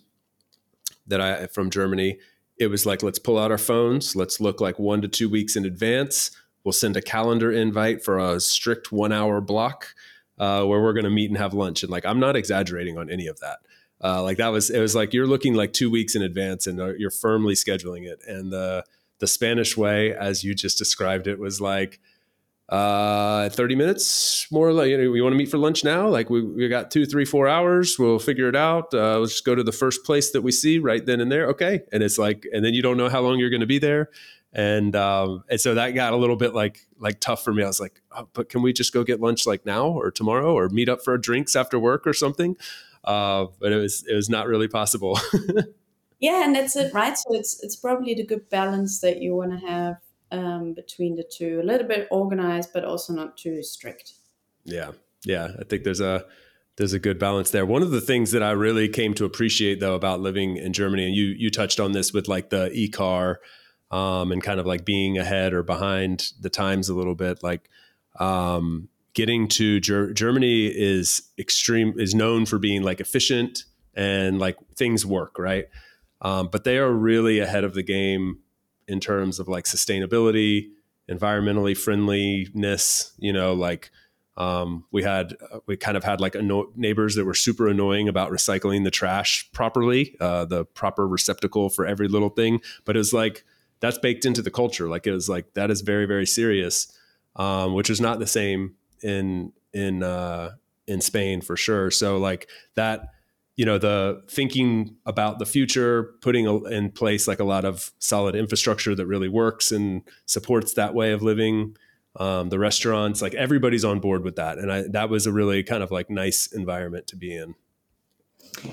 that I from Germany, it was like let's pull out our phones, let's look like one to two weeks in advance. We'll send a calendar invite for a strict one hour block uh, where we're going to meet and have lunch. And like I'm not exaggerating on any of that. Uh, like that was it was like you're looking like two weeks in advance and uh, you're firmly scheduling it and the the Spanish way, as you just described it, was like, uh 30 minutes more like you know we want to meet for lunch now? Like we, we got two three four hours we'll figure it out uh, let's just go to the first place that we see right then and there okay. And it's like and then you don't know how long you're going to be there. And um and so that got a little bit like like tough for me. I was like oh, but can we just go get lunch like now or tomorrow or meet up for drinks after work or something? Uh but it was it was not really possible yeah and that's it right so it's it's probably the good balance that you want to have um, between the two. A little bit organized, but also not too strict. Yeah, yeah. I think there's a there's a good balance there. One of the things that I really came to appreciate though about living in Germany, and you you touched on this with like the e car, um, and kind of like being ahead or behind the times a little bit, like. Um, getting to Ger- Germany is extreme is known for being like efficient and like things work right um, but they are really ahead of the game in terms of like sustainability, environmentally friendliness. You know, like um, we had we kind of had like anno- neighbors that were super annoying about recycling the trash properly, uh, the proper receptacle for every little thing. But it was like that's baked into the culture. Like it was like that is very very serious, um, which is not the same in in uh, in Spain for sure. So like that you know the thinking about the future putting in place like a lot of solid infrastructure that really works and supports that way of living um, the restaurants like everybody's on board with that. And I, that was a really kind of like nice environment to be in.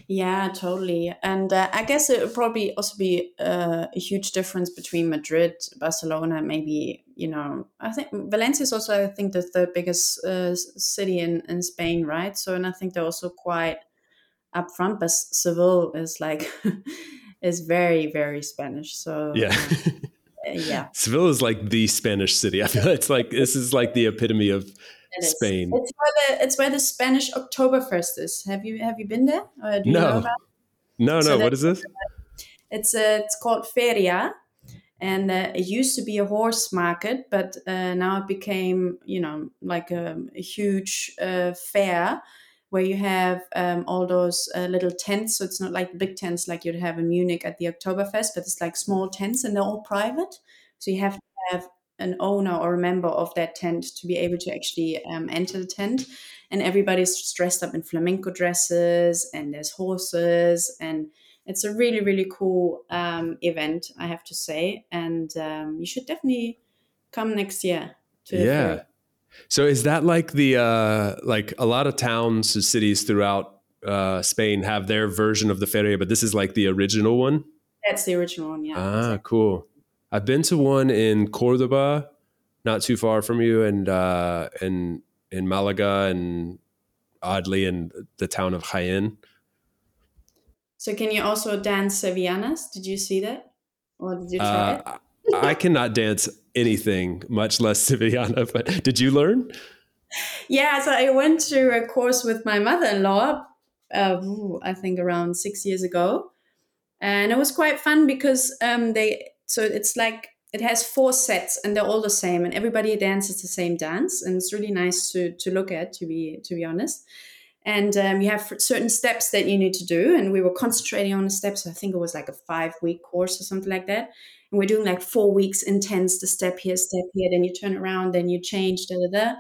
Yeah totally. And uh, i guess it would probably also be uh, a huge difference between madrid barcelona maybe you know i think valencia is also i think the third biggest uh, city in, in spain right? So and i think they're also quite up front, but Seville is like is very very Spanish. So yeah. Um, yeah, Seville is like the Spanish city. I feel it's like this is like the epitome of it Spain. It's where the it's where the Spanish Oktoberfest is. Have you have you been there? no. no, no. So what is this? It's uh, it's called Feria, and uh, it used to be a horse market, but uh, now it became you know like a, a huge uh, fair where you have um, all those uh, little tents. So it's not like big tents like you'd have in Munich at the Oktoberfest, but it's like small tents and they're all private. So you have to have an owner or a member of that tent to be able to actually um, enter the tent. And everybody's dressed up in flamenco dresses and there's horses and it's a really really cool um, event i have to say and um, you should definitely come next year to yeah so is that like the uh, like a lot of towns and cities throughout uh, Spain have their version of the feria, but this is like the original one. That's the original one, yeah. Ah, cool. I've been to one in Cordoba, not too far from you, and uh, in in Malaga, and oddly in the town of Jaén. So, can you also dance sevillanas? Did you see that, or did you try uh, it? I cannot dance anything, much less Sevillana. But did you learn? Yeah, so I went to a course with my mother-in-law. Uh, I think around six years ago, and it was quite fun because um, they. So it's like it has four sets and they're all the same, and everybody dances the same dance, and it's really nice to to look at. To be to be honest. And um, you have certain steps that you need to do, and we were concentrating on the steps. I think it was like a five-week course or something like that and we're doing like four weeks intense the step here step here then you turn around then you change da da da.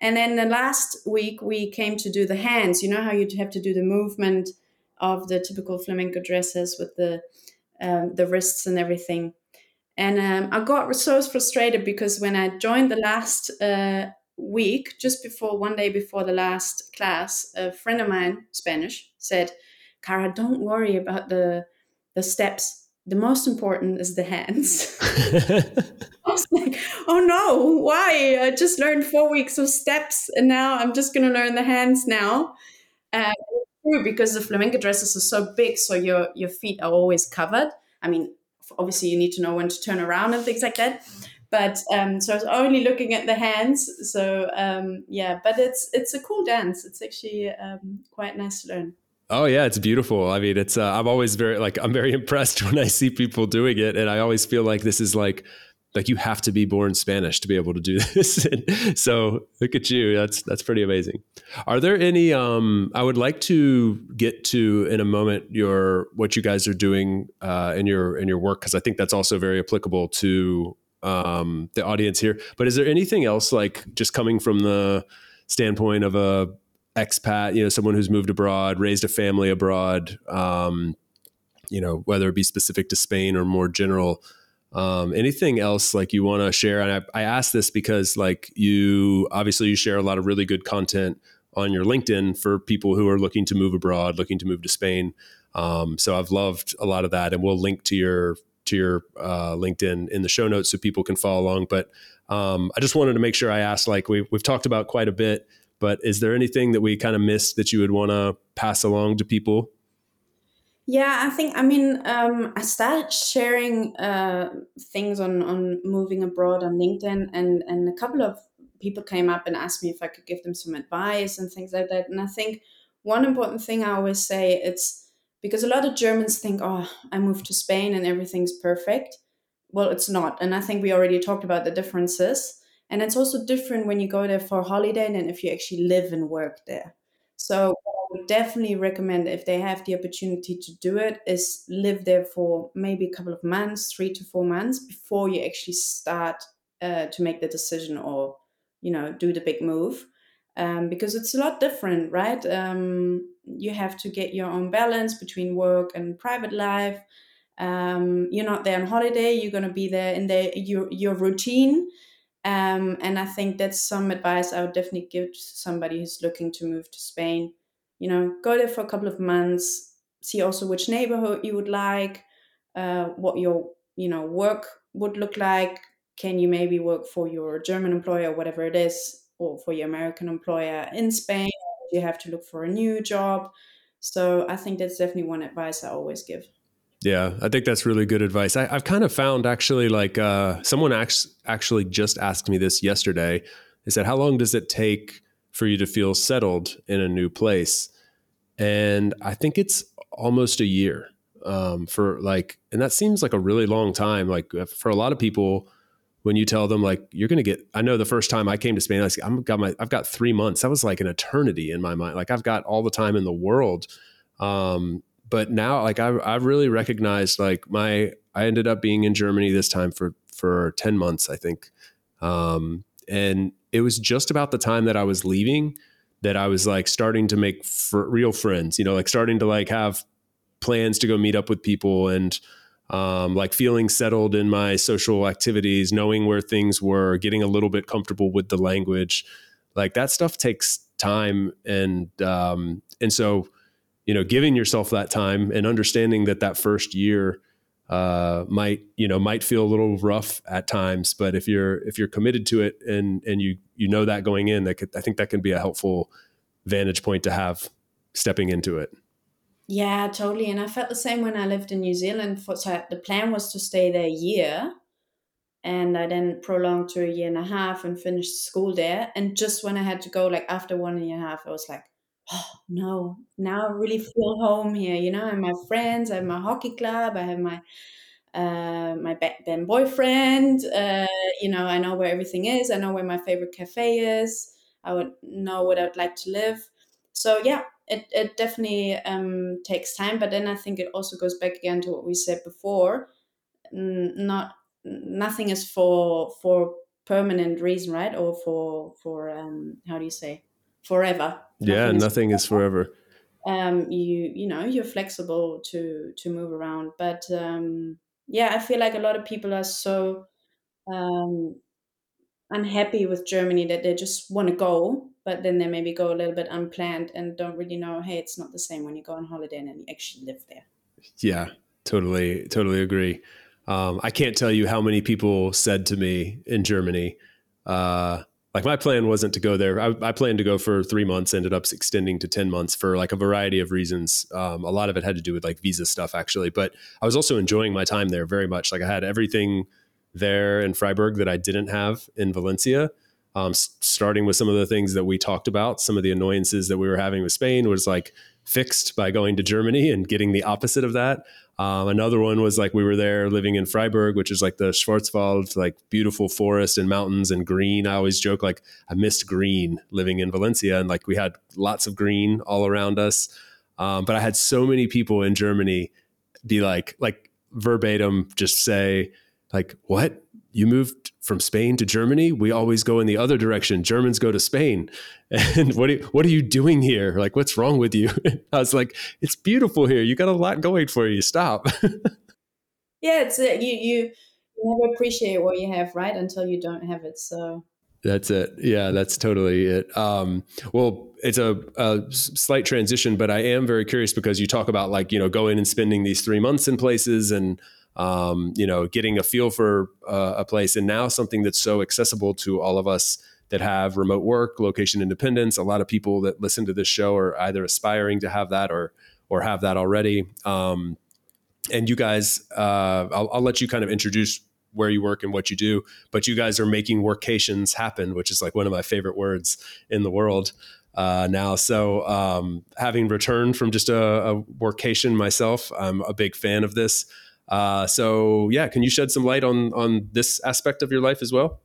And then the last week we came to do the hands. You know how you have to do the movement of the typical flamenco dresses with the um, the wrists and everything. And um, i got so frustrated because when i joined the last uh, week just before one day before the last class a friend of mine spanish said cara don't worry about the the steps the most important is the hands. I was like, oh no, why? I just learned four weeks of steps and now I'm just going to learn the hands now. Uh, because the flamenco dresses are so big, so your, your feet are always covered. I mean, obviously, you need to know when to turn around and things like that. But um, so I was only looking at the hands. So um, yeah, but it's it's a cool dance. It's actually um, quite nice to learn. Oh yeah, it's beautiful. I mean, it's uh, I'm always very like I'm very impressed when I see people doing it, and I always feel like this is like like you have to be born Spanish to be able to do this. so look at you. That's that's pretty amazing. Are there any? Um, I would like to get to in a moment your what you guys are doing uh, in your in your work because I think that's also very applicable to um, the audience here. But is there anything else like just coming from the standpoint of a expat, you know, someone who's moved abroad, raised a family abroad, um, you know, whether it be specific to Spain or more general? Um, anything else like you want to share? And I, I ask this because like you obviously you share a lot of really good content on your LinkedIn for people who are looking to move abroad, looking to move to Spain. Um, so I've loved a lot of that, and we'll link to your to your uh, LinkedIn in the show notes so people can follow along. But um, I just wanted to make sure I asked. Like we, we've talked about quite a bit, but is there anything that we kind of missed that you would want to pass along to people? Yeah, I think I mean um, I started sharing uh, things on on moving abroad on LinkedIn, and and a couple of people came up and asked me if I could give them some advice and things like that. And I think one important thing I always say it's because a lot of Germans think, oh, I moved to Spain and everything's perfect. Well, it's not, and I think we already talked about the differences. And it's also different when you go there for a holiday than if you actually live and work there. So I would definitely recommend if they have the opportunity to do it is live there for maybe a couple of months, three to four months before you actually start uh, to make the decision or you know do the big move. Um, because it's a lot different, right? Um, you have to get your own balance between work and private life. Um, you're not there on holiday; you're going to be there in the, your your routine. Um, and I think that's some advice I would definitely give to somebody who's looking to move to Spain. You know go there for a couple of months see also which neighborhood you would like uh, what your you know work would look like. Can you maybe work for your german employer whatever it is or for your american employer in spain? You have to look for a new job? So i think that's definitely one advice i always give yeah, I think that's really good advice. I, have kind of found actually like uh, someone actually just asked me this yesterday. They said, "How long does it take for you to feel settled in a new place?" and I think it's almost a year um, for like, and that seems like a really long time. Like uh, for a lot of people, when you tell them like you're going to get, I know the first time I came to Spain, I was, I'm got my, I've got three months. That was like an eternity in my mind. Like I've got all the time in the world. Um, but now, like I, I've really recognized like my, I ended up being in Germany this time for for ten months, I think, um, and it was just about the time that I was leaving that I was like starting to make fr- real friends, you know, like starting to like have plans to go meet up with people and um, like feeling settled in my social activities, knowing where things were, getting a little bit comfortable with the language. Like that stuff takes time. And, um, and so, you know, giving yourself that time and understanding that that first year, uh, might you know might feel a little rough at times but if you're if you're committed to it and and you you know that going in that could, i think that can be a helpful vantage point to have stepping into it. Yeah totally and i felt the same when i lived in new zealand for so the plan was to stay there a year and i then prolonged to a year and a half and finished school there and just when i had to go like after one and a half i was like oh no, now I really feel home here. You know, I have my friends, I have my hockey club, I have my uh, my then boyfriend. Uh, you know, I know where everything is. I know where my favorite cafe is. I would know what I'd like to live. So yeah, it, it definitely um, takes time. But then I think it also goes back again to what we said before. Not nothing is for for permanent reason, right? Or for for um, how do you say forever. Yeah, nothing, nothing is forever. Um, you you know you're flexible to to move around, but um, yeah, I feel like a lot of people are so um, unhappy with Germany that they just want to go, but then they maybe go a little bit unplanned and don't really know. Hey, it's not the same when you go on holiday and then you actually live there. Yeah, totally, totally agree. Um, I can't tell you how many people said to me in Germany, uh, like my plan wasn't to go there. I, I, planned to go for three months, ended up extending to 10 months for like a variety of reasons. Um, a lot of it had to do with like visa stuff actually, but I was also enjoying my time there very much. Like I had everything there in Freiburg that I didn't have in Valencia. Um, starting with some of the things that we talked about, some of the annoyances that we were having with Spain was like fixed by going to Germany and getting the opposite of that. Um, another one was like we were there living in Freiburg, which is like the Schwarzwald, like beautiful forest and mountains and green. I always joke like I missed green living in Valencia, and like we had lots of green all around us. Um, but I had so many people in Germany be like, like verbatim, just say, like, what? You moved from Spain to Germany? We always go in the other direction. Germans go to Spain. And what are, what are you doing here? Like, what's wrong with you? I was like, it's beautiful here. You got a lot going for you. Stop. yeah, it's uh, you, you you never appreciate what you have, right? Until you don't have it. So that's it. Yeah, that's totally it. Um, well, it's a, a, slight transition, but I am very curious because you talk about like you know going and spending these three months in places and um, you know getting a feel for uh, a place, and now something that's so accessible to all of us that have remote work, location independence. A lot of people that listen to this show are either aspiring to have that or or have that already. Um, and you guys, uh, I'll, I'll let you kind of introduce where you work and what you do, but you guys are making workations happen, which is like one of my favorite words in the world uh, now. So, um, having returned from just a, a, workation myself, I'm a big fan of this. Uh, so, yeah, can you shed some light on on this aspect of your life as well?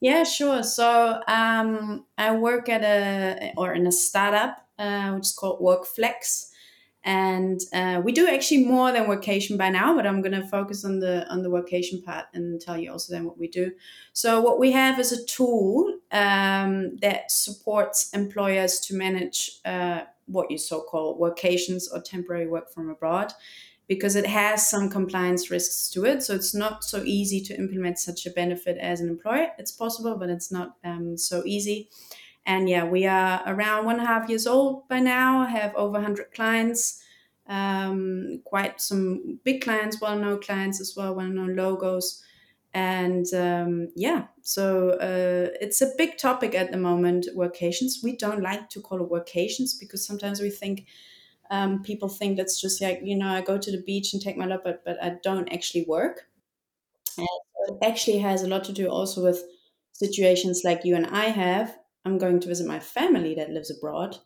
Yeah, sure. So, um, I work at a or in a startup uh, which is called WorkFlex and uh, we do actually more than workation by now but i'm going to focus on the on the workation part and tell you also then what we do so what we have is a tool um, that supports employers to manage uh, what you so call workations or temporary work from abroad because it has some compliance risks to it so it's not so easy to implement such a benefit as an employer it's possible but it's not um, so easy and yeah, we are around one and a half years old by now, have over 100 clients, um, quite some big clients, well known clients as well, well known logos. And um, yeah, so uh, it's a big topic at the moment, workations. We don't like to call it workations because sometimes we think um, people think that's just like, you know, I go to the beach and take my laptop, but I don't actually work. And it actually has a lot to do also with situations like you and I have I'm going to visit my family that lives abroad.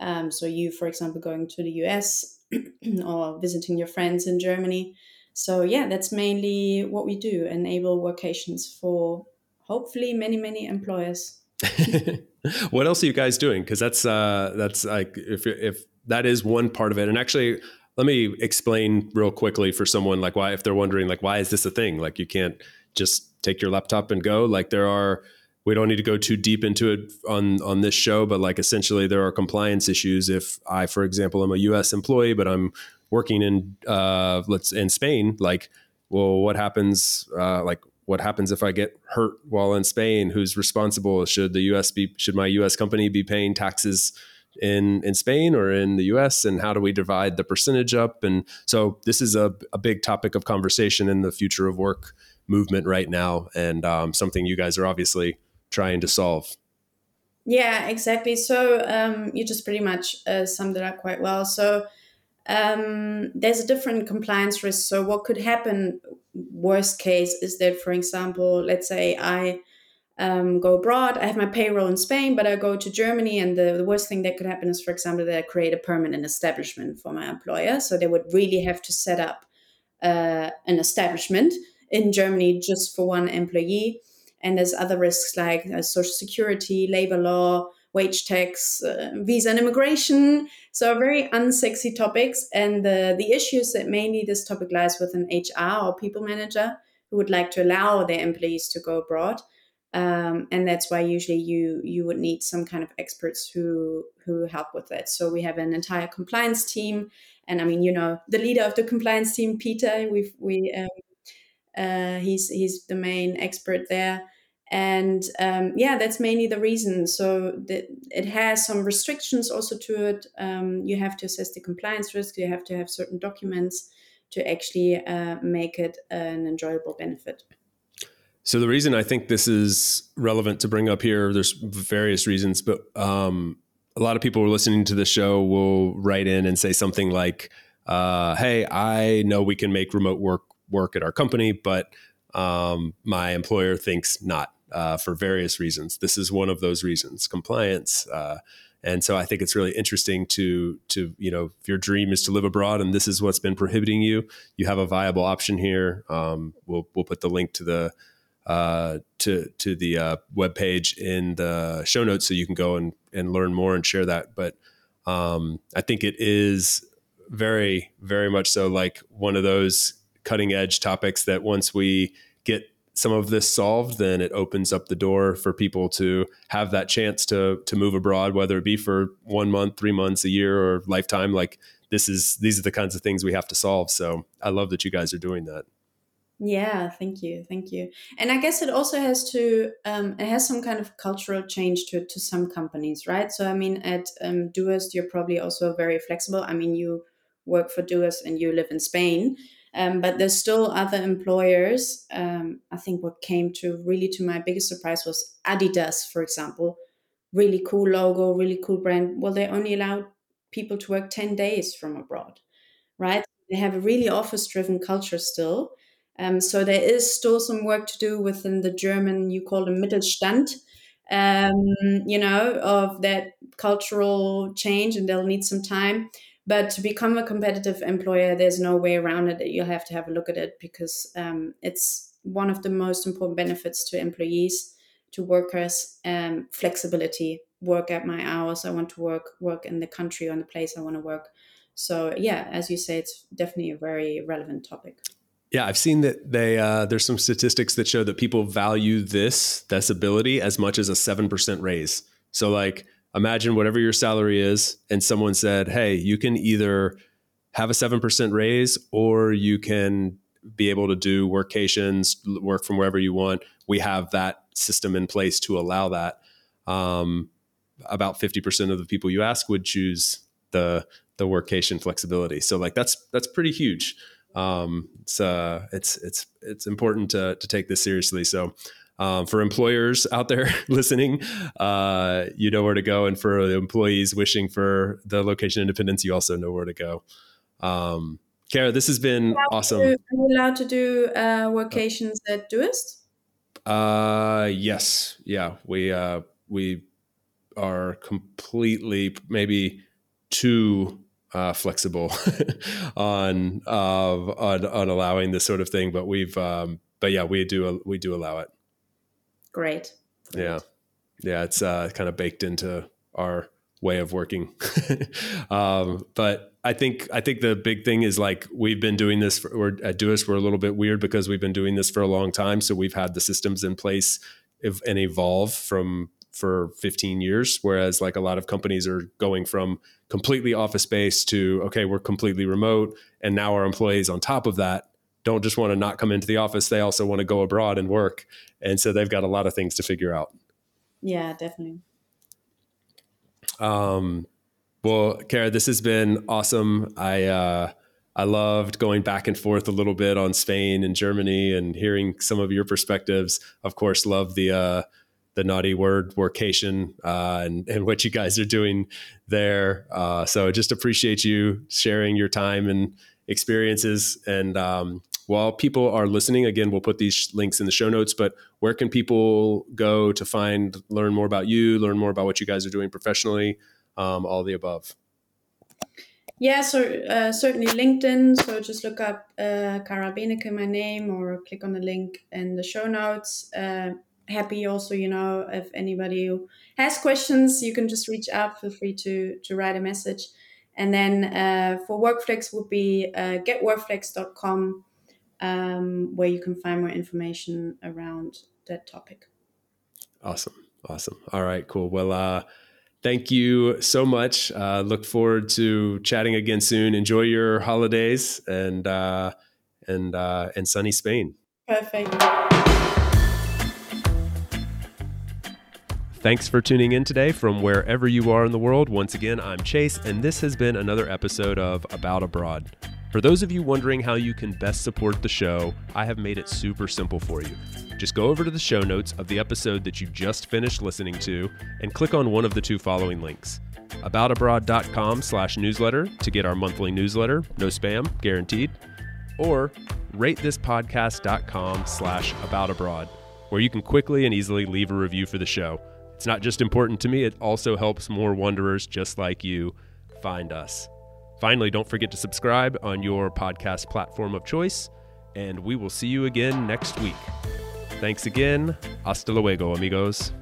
Um, so you, for example, going to the US or visiting your friends in Germany. So yeah, that's mainly what we do: enable workations for hopefully many many employers. what else are you guys doing? Because that's uh, that's like if you're if that is one part of it, and actually. Let me explain real quickly for someone like why if they're wondering like why is this a thing like you can't just take your laptop and go like there are we don't need to go too deep into it on on this show, but like essentially there are compliance issues. If I, for example, am a U.S. employee, but I'm working in uh, let's in Spain, like, well, what happens? Uh, like, what happens if I get hurt while in Spain? Who's responsible? Should the U.S. be? Should my U.S. company be paying taxes? In in Spain or in the US and how do we divide the percentage up and so this is a, a big topic of conversation in the future of work movement right now and um, something you guys are obviously trying to solve. Yeah, exactly. So um, you just pretty much uh, summed it up quite well. So um, there's a different compliance risk. So what could happen? Worst case is that, for example, let's say I um, go abroad. I have my payroll in Spain, but I go to Germany, and the, the worst thing that could happen is, for example, that I create a permanent establishment for my employer. So they would really have to set up uh, an establishment in Germany just for one employee and there's other risks like uh, social security, labor law, wage tax, uh, visa and immigration. So very unsexy topics. And the, the issue is that mainly this topic lies with an HR or people manager who would like to allow their employees to go abroad. Um, and that's why usually you you would need some kind of experts who who help with that. So we have an entire compliance team, and I mean, you know, the leader of the compliance team, Peter. We've we um, uh, he's he's the main expert there, and um, yeah that's mainly the reason. So it has some restrictions also to it. Um, you have to assess the compliance risk. You have to have certain documents to actually uh, make it an enjoyable benefit so the reason i think this is relevant to bring up here there's various reasons but um, a lot of people who are listening to the show will write in and say something like uh, hey i know we can make remote work work at our company but um, my employer thinks not uh, for various reasons. This is one of those reasons, compliance. Uh, and so I think it's really interesting to to you know if your dream is to live abroad and this is what's been prohibiting you, you have a viable option here. Um, we'll we'll put the link to the uh, to to the uh, web page in the show notes so you can go and and learn more and share that. But um, I think it is very very much so like one of those cutting edge topics that once we get some of this solved, then it opens up the door for people to have that chance to to move abroad, whether it be for one month, three months, a year, or lifetime. Like this is these are the kinds of things we have to solve. So I love that you guys are doing that. Yeah, thank you, thank you. And I guess it also has to um, it has some kind of cultural change to to some companies, right? So I mean, at um, you're probably also very flexible. I mean, you work for Doist and you live in Spain. Um, but there's still other employers. Um, I think what came to really to my biggest surprise was Adidas, for example. Really cool logo, really cool brand. Well, they only allowed people to work 10 days from abroad, right? They have a really office driven culture still. Um, so there is still some work to do within the German, you call them Mittelstand, um, you know, of that cultural change, and they'll need some time. But to become a competitive employer, there's no way around it. You'll have to have a look at it because um, it's one of the most important benefits to employees, to workers, um, flexibility. Work at my hours. I want to work work in the country on the place I want to work. So yeah, as you say, it's definitely a very relevant topic. Yeah, I've seen that they uh, there's some statistics that show that people value this this ability as much as a seven percent raise. So like imagine whatever your salary is, and someone said, hey, you can either have a 7% raise or you can be able to do workations, work from wherever you want. We have that system in place to allow that. Um, about 50% of the people you ask would choose the the workation flexibility. So like that's that's pretty huge. Um, it's uh, it's it's it's important to to take this seriously. So um, for employers out there listening, uh, you know where to go, and for the employees wishing for the location independence, you also know where to go. Um, Cara, this has been awesome. are you allowed to do uh, workations at Doist? Uh, yes, yeah, we uh, we are completely maybe too uh, flexible on, uh, on on allowing this sort of thing, but we've um, but yeah, we do we do allow it. Great. Yeah. Yeah. It's uh, kind of baked into our way of working. um, but I think I think the big thing is like we've been doing this for, we're at Doist we're a little bit weird because we've been doing this for a long time. So we've had the systems in place and evolve from for 15 years. Whereas like a lot of companies are going from completely office space to okay, we're completely remote, and now our employees on top of that don't just want to not come into the office; they also want to go abroad and work, and so they've got a lot of things to figure out. Yeah, definitely. Um, well, Cara, this has been awesome. I uh, I loved going back and forth a little bit on Spain and Germany and hearing some of your perspectives. Of course, love the uh, the naughty word workation uh, and and what you guys are doing there. Uh, so just appreciate you sharing your time and experiences and um, while people are listening, again, we'll put these links in the show notes, but where can people go to find, learn more about you, learn more about what you guys are doing professionally, um, all the above? Yeah, so uh, certainly LinkedIn. So just look up uh, Benecke, my name, or click on the link in the show notes. Uh, happy also, you know, if anybody has questions, you can just reach out. Feel free to to write a message. And then uh, for Workflex would be uh, getworkflex.com um, where you can find more information around that topic. Awesome. Awesome. All right, cool. Well, uh, thank you so much. Uh, look forward to chatting again soon. Enjoy your holidays and uh, and uh, and sunny Spain. Perfect. Thanks for tuning in today from wherever you are in the world. Once again, I'm Chase, and this has been another episode of About Abroad. For those of you wondering how you can best support the show, I have made it super simple for you. Just go over to the show notes of the episode that you just finished listening to and click on one of the two following links. Aboutabroad.com slash newsletter to get our monthly newsletter, no spam, guaranteed, or ratethispodcast.com slash aboutabroad, where you can quickly and easily leave a review for the show. It's not just important to me, it also helps more wanderers just like you find us. Finally, don't forget to subscribe on your podcast platform of choice, and we will see you again next week. Thanks again. Hasta luego, amigos.